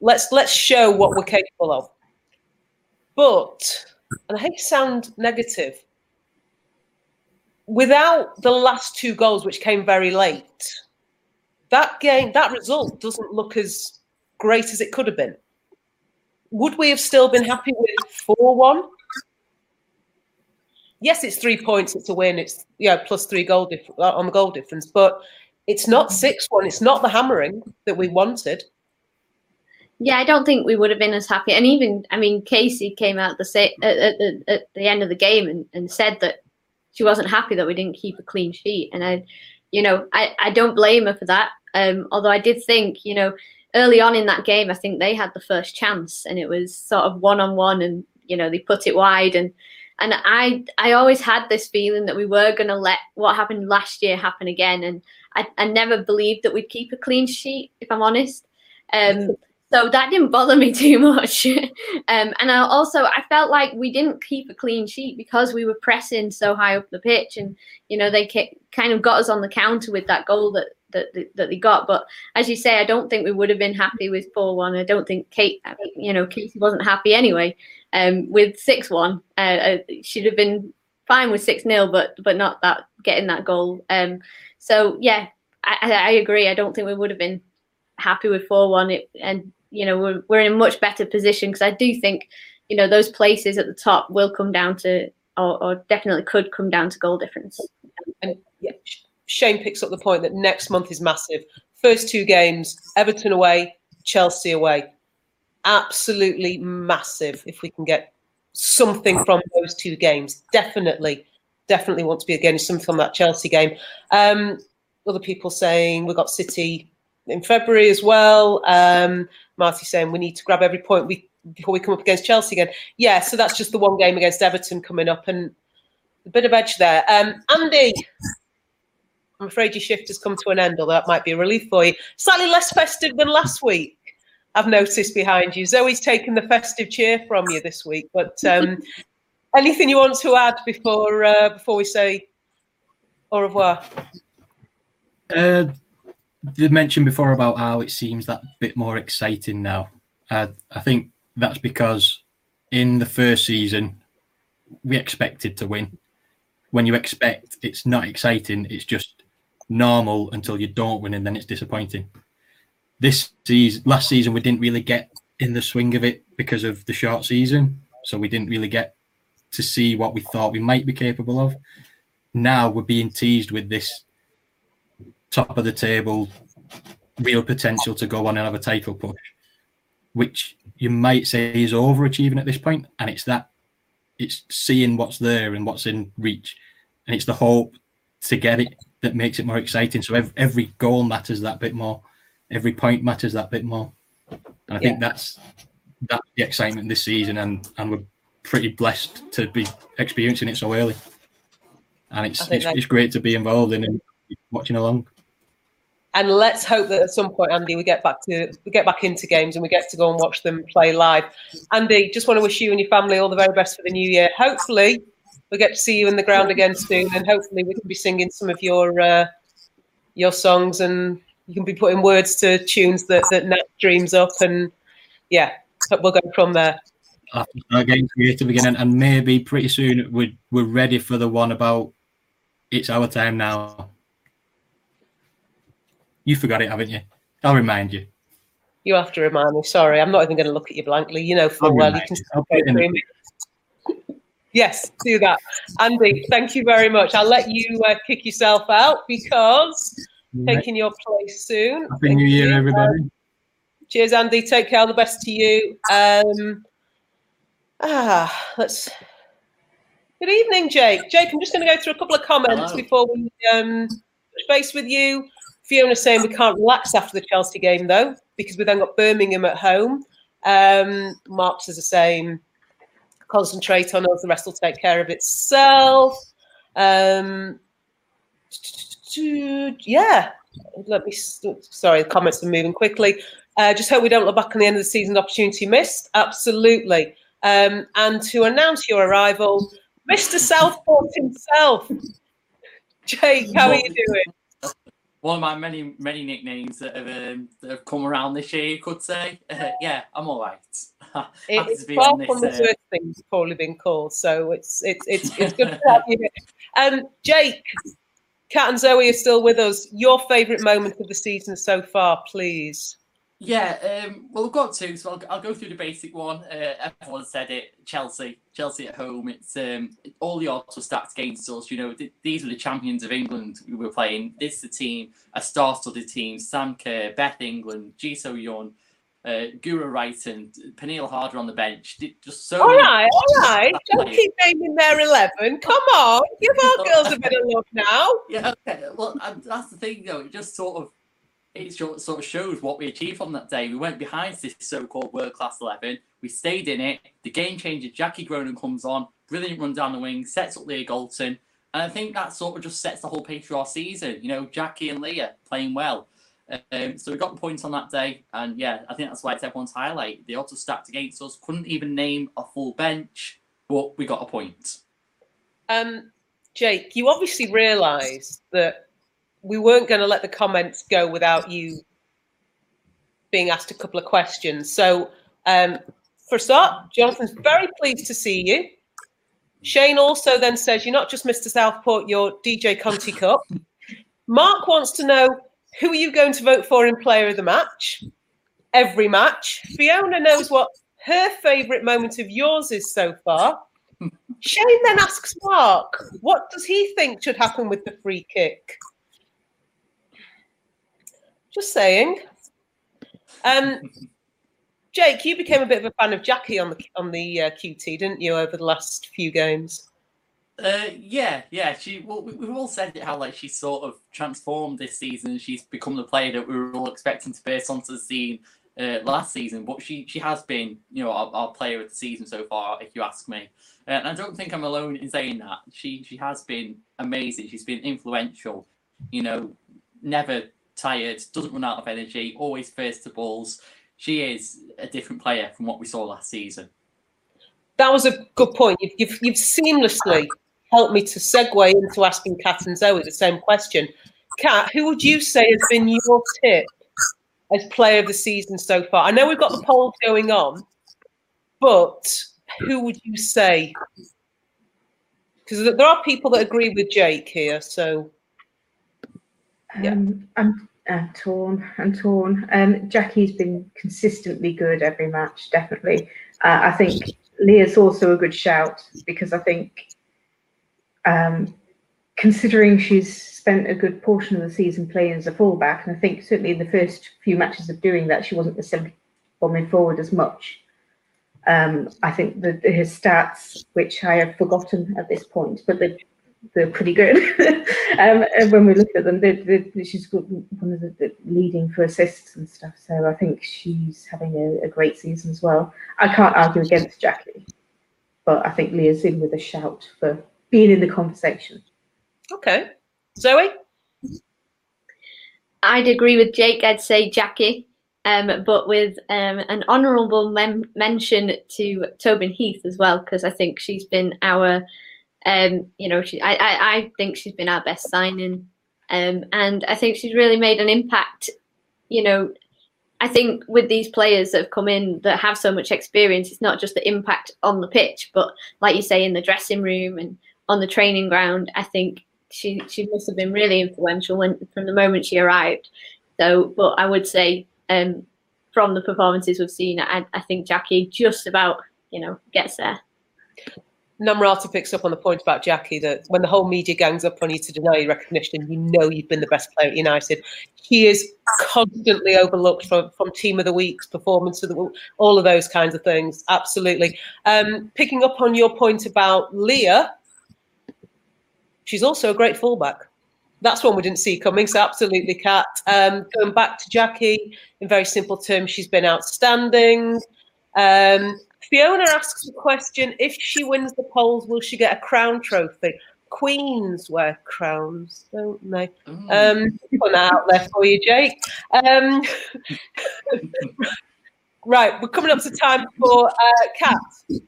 let's let's show what we're capable of. But, and I hate to sound negative, without the last two goals, which came very late, that game, that result doesn't look as great as it could have been. Would we have still been happy with 4 1? Yes, it's three points, it's a win, it's yeah, plus three goal dif- uh, on the goal difference, but it's not 6 1, it's not the hammering that we wanted. Yeah, I don't think we would have been as happy. And even, I mean, Casey came out the sa- at, at, at, the end of the game and, and said that she wasn't happy that we didn't keep a clean sheet. And I, you know, I, I don't blame her for that. Um, although I did think, you know, early on in that game, I think they had the first chance, and it was sort of one on one, and you know they put it wide, and and I I always had this feeling that we were going to let what happened last year happen again, and I, I never believed that we'd keep a clean sheet, if I'm honest. Um, so that didn't bother me too much. um, and I also I felt like we didn't keep a clean sheet because we were pressing so high up the pitch, and you know they kind of got us on the counter with that goal that that, that they got. But as you say, I don't think we would have been happy with four one. I don't think Kate, you know, Casey wasn't happy anyway. Um, with six one, uh, uh, she'd have been fine with six 0 but but not that getting that goal. Um, so yeah, I, I agree. I don't think we would have been happy with four one. And you know, we're we're in a much better position because I do think, you know, those places at the top will come down to, or, or definitely could come down to goal difference. And yeah, Shane picks up the point that next month is massive. First two games, Everton away, Chelsea away. Absolutely massive if we can get something from those two games. Definitely, definitely want to be against something from that Chelsea game. Um, other people saying we've got City in February as well. Um, Marty saying we need to grab every point we before we come up against Chelsea again. Yeah, so that's just the one game against Everton coming up and a bit of edge there. Um, Andy, I'm afraid your shift has come to an end, although that might be a relief for you. Slightly less festive than last week. I've noticed behind you. Zoe's taken the festive cheer from you this week. But um, anything you want to add before uh, before we say au revoir? Uh, you mentioned before about how it seems that bit more exciting now. Uh, I think that's because in the first season we expected to win. When you expect, it's not exciting. It's just normal until you don't win, and then it's disappointing. This season, last season, we didn't really get in the swing of it because of the short season, so we didn't really get to see what we thought we might be capable of. Now we're being teased with this top of the table, real potential to go on and have a title push, which you might say is overachieving at this point, and it's that it's seeing what's there and what's in reach, and it's the hope to get it that makes it more exciting. So every, every goal matters that bit more. Every point matters that bit more. And I yeah. think that's that's the excitement this season, and and we're pretty blessed to be experiencing it so early. And it's it's, it's great to be involved in and watching along. and let's hope that at some point, Andy, we get back to we get back into games and we get to go and watch them play live. Andy, just want to wish you and your family all the very best for the new year. Hopefully, we get to see you in the ground again soon, and hopefully, we can be singing some of your uh, your songs and you can be putting words to tunes that that Nat dreams up, and yeah, we'll go from there. Getting creative again, and maybe pretty soon we're we're ready for the one about it's our time now you forgot it, haven't you? I'll remind you. You have to remind me. Sorry, I'm not even going to look at you blankly. You know full well you can you. Yes, do that. Andy, thank you very much. I'll let you uh, kick yourself out because. Taking your place soon. Happy thank New Year, you. everybody. cheers, Andy. Take care. All the best to you. Um, ah, let's. Good evening, Jake. Jake, I'm just going to go through a couple of comments Hello. before we um, touch base with you. Fiona saying we can't relax after the Chelsea game though, because we then got Birmingham at home. Um, Marc says the same. Concentrate on us, the rest will take care of itself. Um, yeah, let me. Sorry, the comments are moving quickly. Uh, just hope we don't look back on the end of the season opportunity missed. Absolutely. Um, and to announce your arrival, Mr. Southport himself. Jake, how are you doing? one of my many many nicknames that have, um, that have come around this year, you could say. Uh, yeah, I'm all right. it's far from the uh, things probably been called, so it's it's it's it's good to have you here. Um, Jake, Cat and Zoe are still with us. Your favourite moment of the season so far, please. Yeah, um, well, I've got two, so I'll, I'll go through the basic one. Uh, everyone said it. Chelsea, Chelsea at home. It's um, all the odds were stacked against us. You know, th- these were the champions of England we were playing. This is the team, a star-studded team: Sam Kerr, Beth England, Ji So-yun, uh, Guro Reiten, Pernille Harder on the bench. Just so. All right, all right. Don't keep naming their eleven. Come on, give our girls a bit of love now. Yeah, okay. Well, that's the thing, though. It just sort of it sort of shows what we achieved on that day. We went behind this so-called world-class 11. We stayed in it. The game changer, Jackie Groenen, comes on. Brilliant run down the wing, sets up Leah Galton. And I think that sort of just sets the whole picture of our season. You know, Jackie and Leah playing well. Um, so we got points on that day. And yeah, I think that's why it's everyone's highlight. The odds stacked against us. Couldn't even name a full bench, but we got a point. Um, Jake, you obviously realise that we weren't going to let the comments go without you being asked a couple of questions. So, um, for start, Jonathan's very pleased to see you. Shane also then says, You're not just Mr. Southport, you're DJ Conti Cup. Marc wants to know who are you going to vote for in player of the match? Every match. Fiona knows what her favourite moment of yours is so far. Shane then asks Marc, What does he think should happen with the free kick? Just saying. Um, Jake, you became a bit of a fan of Jackie on the on the uh, QT, didn't you, over the last few games? Uh, yeah, yeah. She well, we've all said it how like she's sort of transformed this season. She's become the player that we were all expecting to burst onto the scene uh, last season. But she she has been, you know, our, our player of the season so far, if you ask me. Uh, and I don't think I'm alone in saying that. She she has been amazing. She's been influential. You know, never tired, doesn't run out of energy, always first to balls. She is a different player from what we saw last season. That was a good point. You've, you've, you've seamlessly helped me to segue into asking Cat and Zoe the same question. Cat, who would you say has been your tip as player of the season so far? I know we've got the polls going on, but who would you say? Because there are people that agree with Jake here, so yeah. Um, I'm torn. I'm torn. Um, Jackie's been consistently good every match, definitely. Uh, I think Leah's also a good shout because I think, um, considering she's spent a good portion of the season playing as a fullback, and I think certainly in the first few matches of doing that, she wasn't necessarily bombing forward as much. Um, I think that her stats, which I have forgotten at this point, but the they're pretty good. um, when we look at them, they're, they're, she's got one of the, the, leading for assists and stuff. So I think she's having a, a, great season as well. I can't argue against Jackie, but I think Leah's in with a shout for being in the conversation. Okay, Zoe. I'd agree with Jake. I'd say Jackie, um, but with um, an honourable mem- mention to Tobin Heath as well, because I think she's been our, um, you know, she, I, I, I think she's been our best signing, um, and I think she's really made an impact. You know, I think with these players that have come in that have so much experience, it's not just the impact on the pitch, but like you say, in the dressing room and on the training ground. I think she she must have been really influential when from the moment she arrived. So, but I would say um, from the performances we've seen, I, I think Jackie just about you know gets there. Namrata picks up on the point about Jackie that when the whole media gangs up on you to deny you recognition, you know you've been the best player at United. He is constantly overlooked from, from team of the week's performance of the all of those kinds of things. Absolutely. Um, picking up on your point about Leah, she's also a great fullback. That's one we didn't see coming. So absolutely, Cat. Um, going back to Jackie, in very simple terms, she's been outstanding. Um, Fiona asks a question: If she wins the polls, will she get a crown trophy? Queens wear crowns, don't they? Mm. Um, that out there for you, Jake. Um, Right, we're coming up to time for uh, Cat.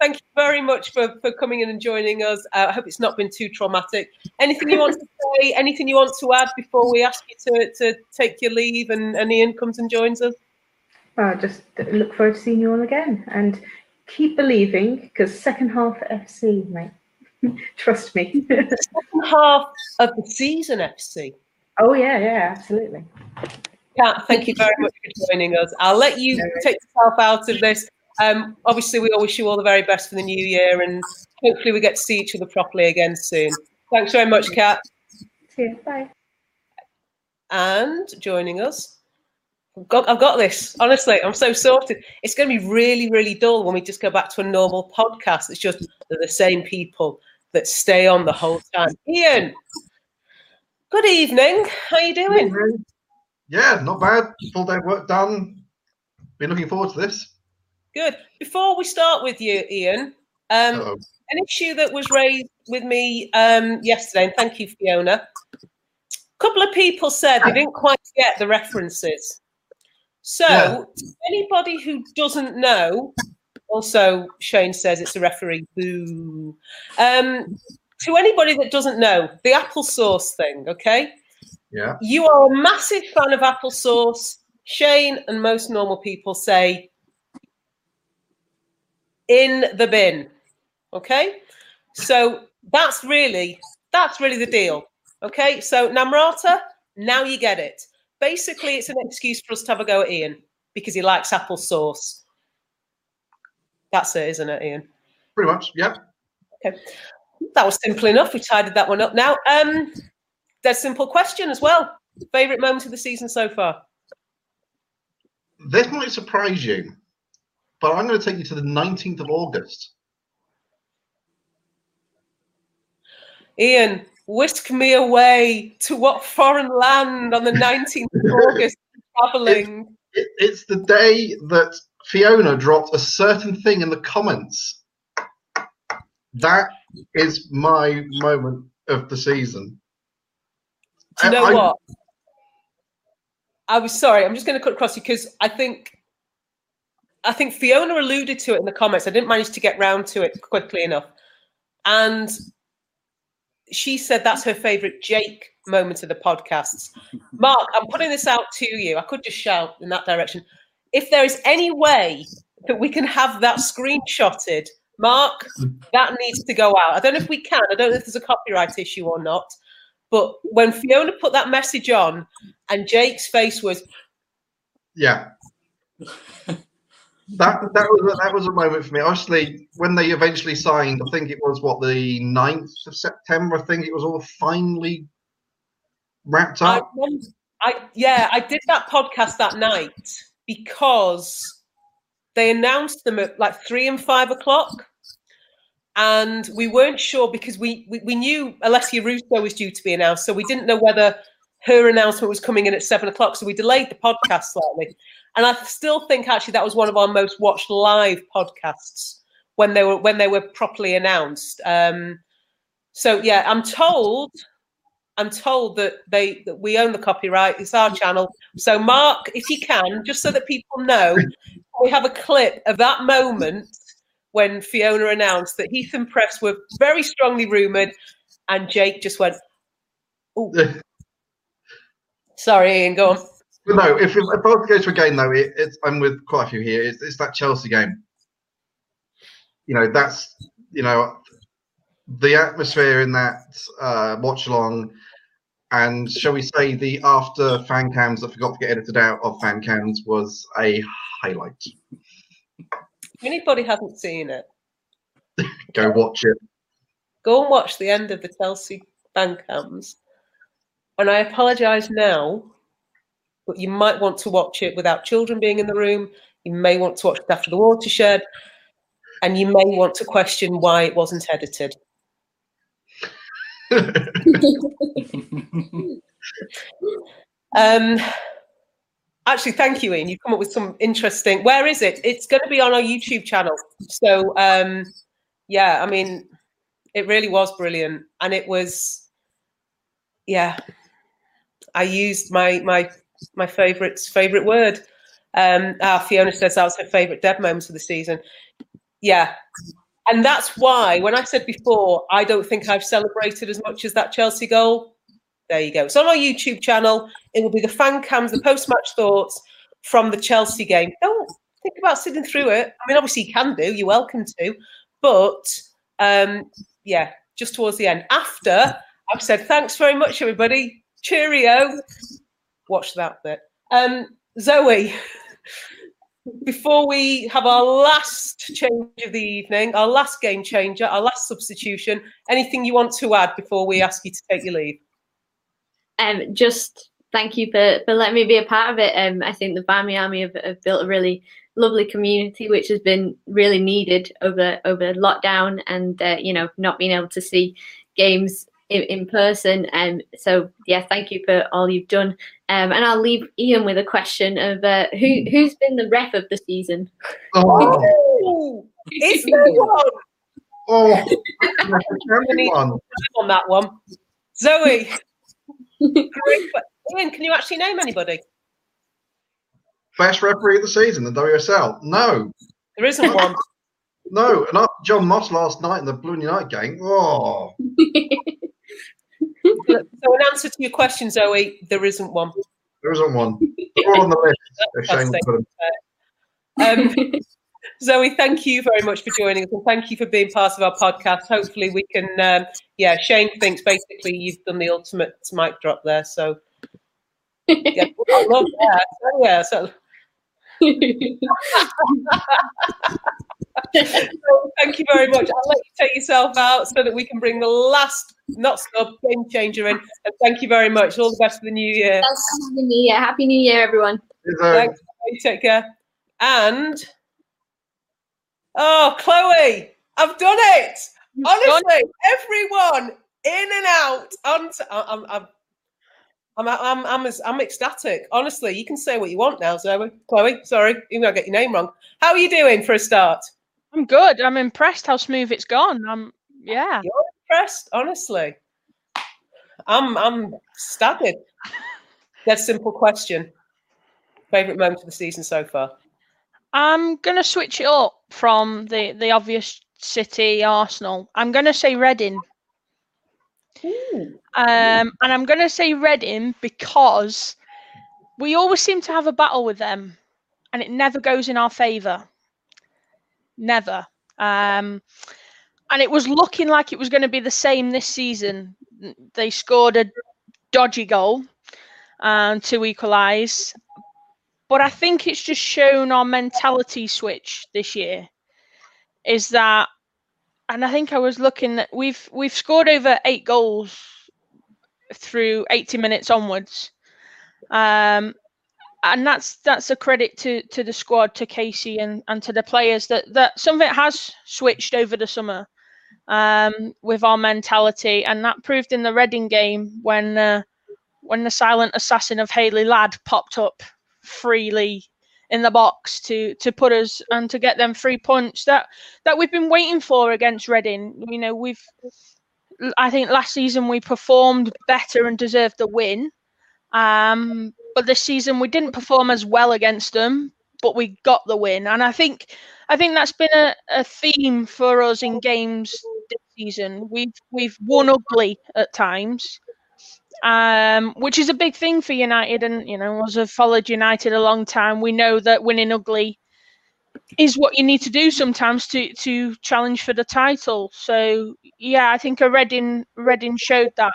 Thank you very much for, for coming in and joining us. Uh, I hope it's not been too traumatic. Anything you want to say? Anything you want to add before we ask you to, to take your leave and, and Iain comes and joins us? Uh, just look forward to seeing you all again and keep believing because second half FC, mate. Trust me. second half of the season FC. Oh yeah, yeah, absolutely. Cat, thank you very much for joining us. I'll let you take yourself out of this. Um, obviously, we all wish you all the very best for the new year, and hopefully, we get to see each other properly again soon. Thanks very much, Cat. See you. Bye. And joining us, I've got, I've got this. Honestly, I'm so sorted. It's going to be really, really dull when we just go back to a normal podcast. It's just the same people that stay on the whole time. Iain, good evening. How are you doing? Yeah, not bad. Full day work done. Been looking forward to this. Good. Before we start with you, Iain, um, an issue that was raised with me um, yesterday, and thank you, Fiona. A couple of people said they didn't quite get the references. So, yeah. anybody who doesn't know, also Shane says it's a referee. Boo. Um, to anybody that doesn't know, the applesauce thing, okay? Yeah. You are a massive fan of applesauce. Shane and most normal people say in the bin. Okay? So that's really that's really the deal. Okay? So Namrata, now you get it. Basically, it's an excuse for us to have a go at Iain because he likes applesauce. That's it, isn't it, Iain? Pretty much, yeah. Okay. That was simple enough. We tidied that one up. Now, um, dead simple question as well. Favorite moment of the season so far? This might surprise you, but I'm going to take you to the 19th of August. Iain, whisk me away to what foreign land on the 19th of August traveling? It, it, it's the day that Fiona dropped a certain thing in the comments. That is my moment of the season. Do you know I, what? I was sorry. I'm just going to cut across you because I think I think Fiona alluded to it in the comments. I didn't manage to get round to it quickly enough, and she said that's her favourite Jake moment of the podcasts. Marc, I'm putting this out to you. I could just shout in that direction. If there is any way that we can have that screenshotted, Marc, that needs to go out. I don't know if we can. I don't know if there's a copyright issue or not. But when Fiona put that message on, and Jake's face was, yeah, that that was that was a moment for me. Obviously, when they eventually signed, I think it was what the 9th of September. I think it was all finally wrapped up. I, I yeah, I did that podcast that night because they announced them at like three and five o'clock and we weren't sure because we, we, we knew Alessia Russo was due to be announced, so we didn't know whether her announcement was coming in at seven o'clock. So we delayed the podcast slightly, and I still think actually that was one of our most watched live podcasts when they were when they were properly announced. Um, so yeah, I'm told I'm told that they that we own the copyright. It's our channel. So Marc, if you can, just so that people know, we have a clip of that moment when Fiona announced that Heath and Press were very strongly rumoured, and Jake just went, "Oh, sorry, Iain, go on." no, if, if I was to go to a game though, it, it's I'm with quite a few here. It's, it's that Chelsea game. You know, that's you know the atmosphere in that uh, watch along, and shall we say the after fan cams that forgot to get edited out of fan cams was a highlight. Anybody hasn't seen it, go watch it. Go and watch the end of the Chelsea fan cams. And I apologise now, but you might want to watch it without children being in the room. You may want to watch it after the watershed, and you may want to question why it wasn't edited. um, actually, thank you, Iain. You've come up with some interesting. Where is it? It's going to be on our YouTube channel. So, um, yeah, I mean, it really was brilliant, and it was, yeah. I used my my my favorite favorite word. Um, ah, Fiona says that was her favorite Deb moments of the season. Yeah, and that's why, when I said before, I don't think I've celebrated as much as that Chelsea goal. There you go. It's on our YouTube channel. It will be the fan cams, the post match thoughts from the Chelsea game. Don't think about sitting through it. I mean, obviously, you can do, you're welcome to. But um, yeah, just towards the end. After I've said thanks very much, everybody. Cheerio. Watch that bit. Um, Zoe, before we have our last change of the evening, our last game changer, our last substitution, anything you want to add before we ask you to take your leave? Um, just thank you for, for letting me be a part of it. Um, I think the Barmy Army have, have built a really lovely community, which has been really needed over over lockdown and uh, you know not being able to see games in, in person. And um, so yeah, thank you for all you've done. Um, and I'll leave Iain with a question of uh, who who's been the ref of the season. Oh, it's no one. Oh, on that one, Zoe. Iain, can you actually name anybody? Best referee of the season, the WSL? No. There isn't one. no, and John Moss last night in the Blue United game. Oh. so, in answer to your question, Zoe, there isn't one. There isn't one. They're all on the list. Um, Zoe, thank you very much for joining us, and thank you for being part of our podcast. Hopefully, we can. Um, yeah, Shane thinks basically you've done the ultimate mic drop there. So, yeah, I love that. So, yeah, so. so, thank you very much. I'll let you take yourself out so that we can bring the last not stop game changer in. And thank you very much. All the best for the new year. Happy New Year. Happy New Year, everyone. Thanks. Take care. And oh, Chloe, I've done it. You've Honestly, done it. everyone in and out. I'm, I'm, I'm, I'm, I'm, I'm, I'm ecstatic. Honestly, you can say what you want now, Zoe. Chloe, sorry, even though I get your name wrong. How are you doing for a start? I'm good. I'm impressed how smooth it's gone. I'm, yeah. You're impressed, honestly. I'm I'm staggered. That simple question. Favorite moment of the season so far? I'm gonna switch it up from the the obvious City Arsenal. I'm gonna say Reading. Um, and I'm gonna say Reading because we always seem to have a battle with them, and it never goes in our favour. Never. Um, and it was looking like it was going to be the same this season. They scored a dodgy goal um, to equalise, but I think it's just shown our mentality switch this year. Is that, and I think I was looking that we've we've scored over eight goals through 80 minutes onwards. Um, and that's that's a credit to to the squad, to Casey and, and to the players that that something has switched over the summer um, with our mentality, and that proved in the Reading game when uh, when the silent assassin of Hayley Ladd popped up freely in the box to to put us and to get them three points that that we've been waiting for against Reading. You know, we've I think last season we performed better and deserved the win. Um, but this season we didn't perform as well against them, but we got the win. And I think I think that's been a, a theme for us in games this season. We've we've won ugly at times. Um, which is a big thing for United and you know, as I've followed United a long time, we know that winning ugly is what you need to do sometimes to to challenge for the title. So yeah, I think a Reading Reading showed that.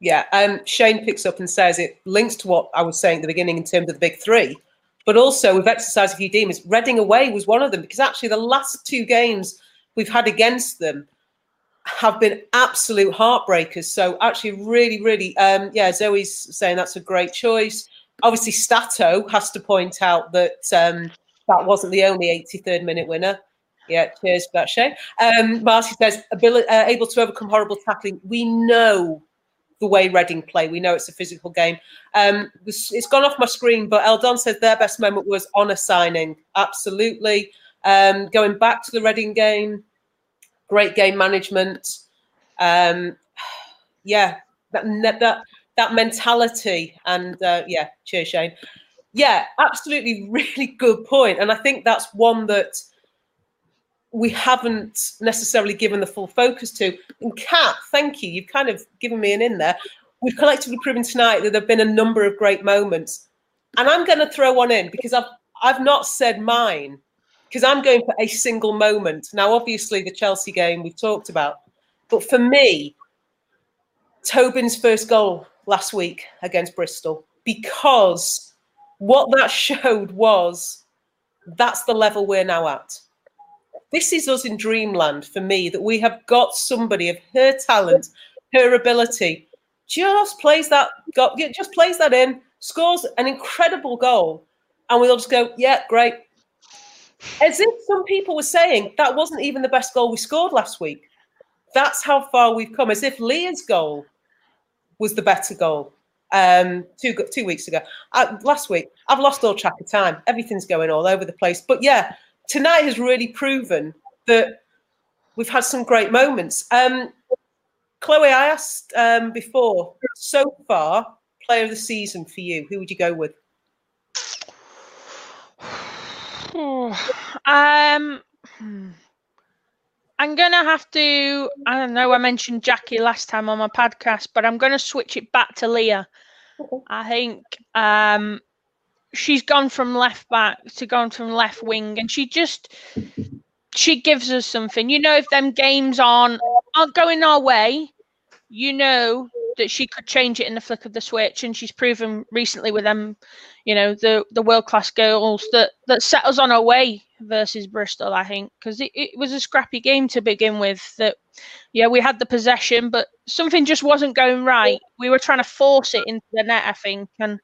Yeah, um, Shane picks up and says it links to what I was saying at the beginning in terms of the big three, but also we've exercised a few demons. Reading away was one of them because actually the last two games we've had against them have been absolute heartbreakers. So actually, really, really, um, yeah, Zoe's saying that's a great choice. Obviously, Stato has to point out that um, that wasn't the only 83rd minute winner. Yeah, cheers for that, Shane. Um, Marcy says, ability, uh, able to overcome horrible tackling. We know the way Reading play. We know it's a physical game. Um, it's gone off my screen, but Eldon says their best moment was on a signing. Absolutely. Um, going back to the Reading game, great game management. Um, yeah, that that that mentality and uh, yeah, cheers, Shane yeah, absolutely, really good point. And I think that's one that we haven't necessarily given the full focus to. And Cat, thank you. You've kind of given me an in there. We've collectively proven tonight that there have been a number of great moments. And I'm going to throw one in because I've I've not said mine because I'm going for a single moment. Now, obviously, the Chelsea game we've talked about, but for me, Tobin's first goal last week against Bristol because what that showed was that's the level we're now at. This is us in dreamland for me that we have got somebody of her talent, her ability, just plays that just plays that in, scores an incredible goal, and we'll just go, yeah, great. As if some people were saying that wasn't even the best goal we scored last week. That's how far we've come. As if Leah's goal was the better goal um, two two weeks ago. Uh, last week, I've lost all track of time. Everything's going all over the place. But yeah, tonight has really proven that we've had some great moments. Um, Chloe, I asked um, before. So far, player of the season for you, who would you go with? Um. Hmm. I'm gonna have to. I don't know. I mentioned Jackie last time on my podcast, but I'm gonna switch it back to Leah. I think um, she's gone from left back to gone from left wing, and she just she gives us something. You know, if them games aren't aren't going our way, you know that she could change it in the flick of the switch, and she's proven recently with them, you know, the the world class girls that that set us on our way versus Bristol. I think because it, it was a scrappy game to begin with. That yeah, we had the possession, but something just wasn't going right. We were trying to force it into the net, I think, and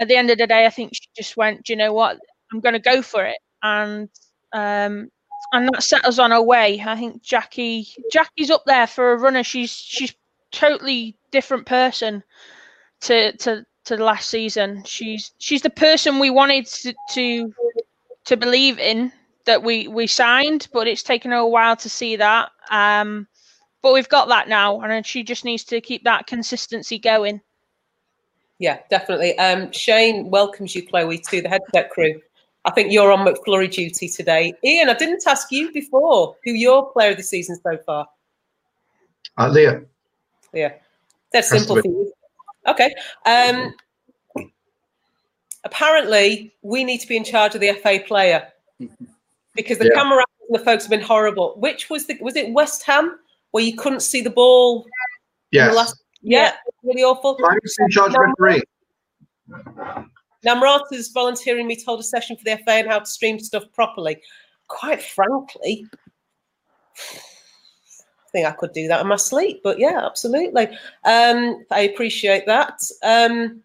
at the end of the day, I think she just went, you know what, I'm going to go for it, and um, and that set us on our way. I think Jackie Jackie's up there for a runner. She's she's totally different person to to to the last season. She's she's the person we wanted to to, to believe in that we we signed, but it's taken her a while to see that. Um, but we've got that now, and she just needs to keep that consistency going. Yeah, definitely. Um, Shane welcomes you, Chloe, to the headset crew. I think you're on McFlurry duty today. Iain, I didn't ask you before who your player of the season so far. Uh, Leah. Yeah, that's simple for you. Okay. Um, apparently, we need to be in charge of the FA player because the yeah. camera and the folks have been horrible. Which was the was it West Ham where you couldn't see the ball? Yes. Last, yeah, really awful. I'm in charge Nam- referee. Namrata's volunteering me to hold a session for the FA and how to stream stuff properly. Quite frankly, think I could do that in my sleep. But yeah, absolutely. Um, I appreciate that. Um,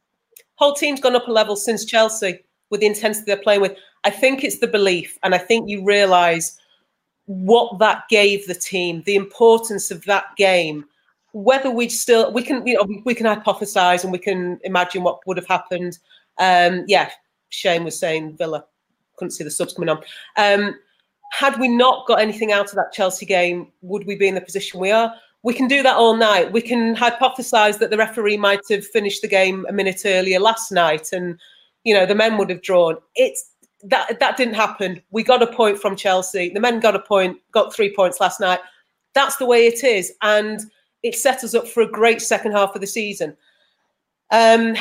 whole team's gone up a level since Chelsea with the intensity they're playing with. I think it's the belief, and I think you realise what that gave the team, the importance of that game. Whether we still we can you know we can hypothesize and we can imagine what would have happened. Um, yeah, Shane was saying Villa couldn't see the subs coming on. Um, had we not got anything out of that Chelsea game, would we be in the position we are? We can do that all night. We can hypothesize that the referee might have finished the game a minute earlier last night, and you know the men would have drawn. It's that that didn't happen. We got a point from Chelsea. The men got a point, got three points last night. That's the way it is, and it set us up for a great second half of the season. Um,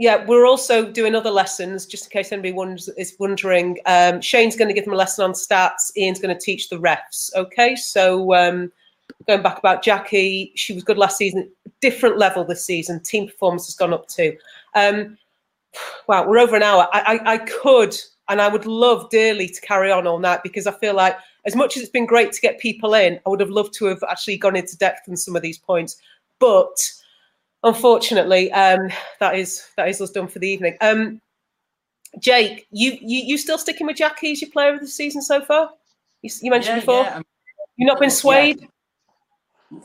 yeah, we're also doing other lessons, just in case anybody wonders, is wondering. Um, Shane's going to give them a lesson on stats. Iain's going to teach the refs. Okay, so um, going back about Jackie, she was good last season. Different level this season. Team performance has gone up too. Um, wow, we're over an hour. I, I, I could and I would love dearly to carry on all night because I feel like as much as it's been great to get people in, I would have loved to have actually gone into depth on some of these points, but unfortunately, um, that is that is us done for the evening. Um, Jake, you, you you still sticking with Jackie as your player of the season so far? You, you mentioned Yeah, before. yeah, You've not been swayed.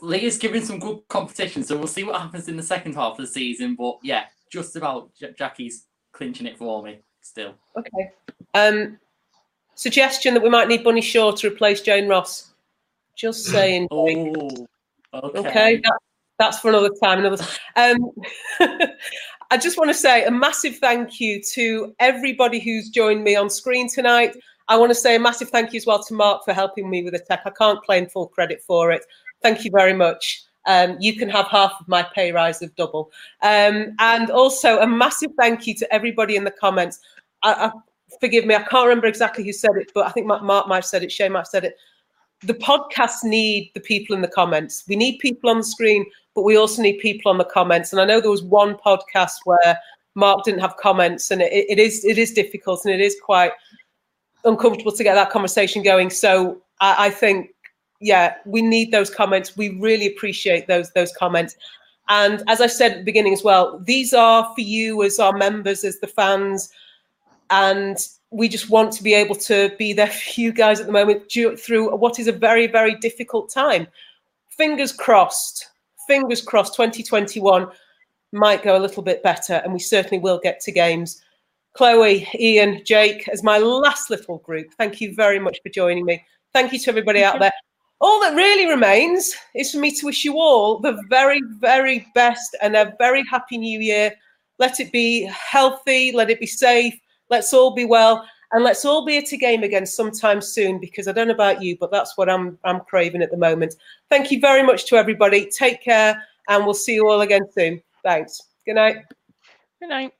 Lee is giving some good competition, so we'll see what happens in the second half of the season. But yeah, just about J- Jackie's clinching it for me still. Okay. Um, suggestion that we might need Bunny Shaw to replace Jane Ross. Just saying. Oh, okay. Okay, that, that's for another time. Another. Um, I just want to say a massive thank you to everybody who's joined me on screen tonight. I want to say a massive thank you as well to Marc for helping me with the tech. I can't claim full credit for it. Thank you very much. Um, you can have half of my pay rise of double. Um, and also a massive thank you to everybody in the comments. I, I, forgive me, I can't remember exactly who said it, but I think Marc, Marc might have said it, Shane might have said it. The podcasts need the people in the comments. We need people on the screen, but we also need people on the comments. And I know there was one podcast where Marc didn't have comments, and it, it is it is difficult and it is quite uncomfortable to get that conversation going. So I, I think, yeah, we need those comments. We really appreciate those those comments. And as I said at the beginning as well, these are for you as our members, as the fans, and we just want to be able to be there for you guys at the moment through what is a very very difficult time. Fingers crossed. Fingers crossed. 2021 might go a little bit better, and we certainly will get to games. Chloe, Iain, Jake, as my last little group, thank you very much for joining me. Thank you to everybody out there. All that really remains is for me to wish you all the very, very best and a very happy new year. Let it be healthy, let it be safe, let's all be well, and let's all be at a game again sometime soon because I don't know about you, but that's what I'm I'm craving at the moment. Thank you very much to everybody. Take care, and we'll see you all again soon. Thanks. Good night. Good night.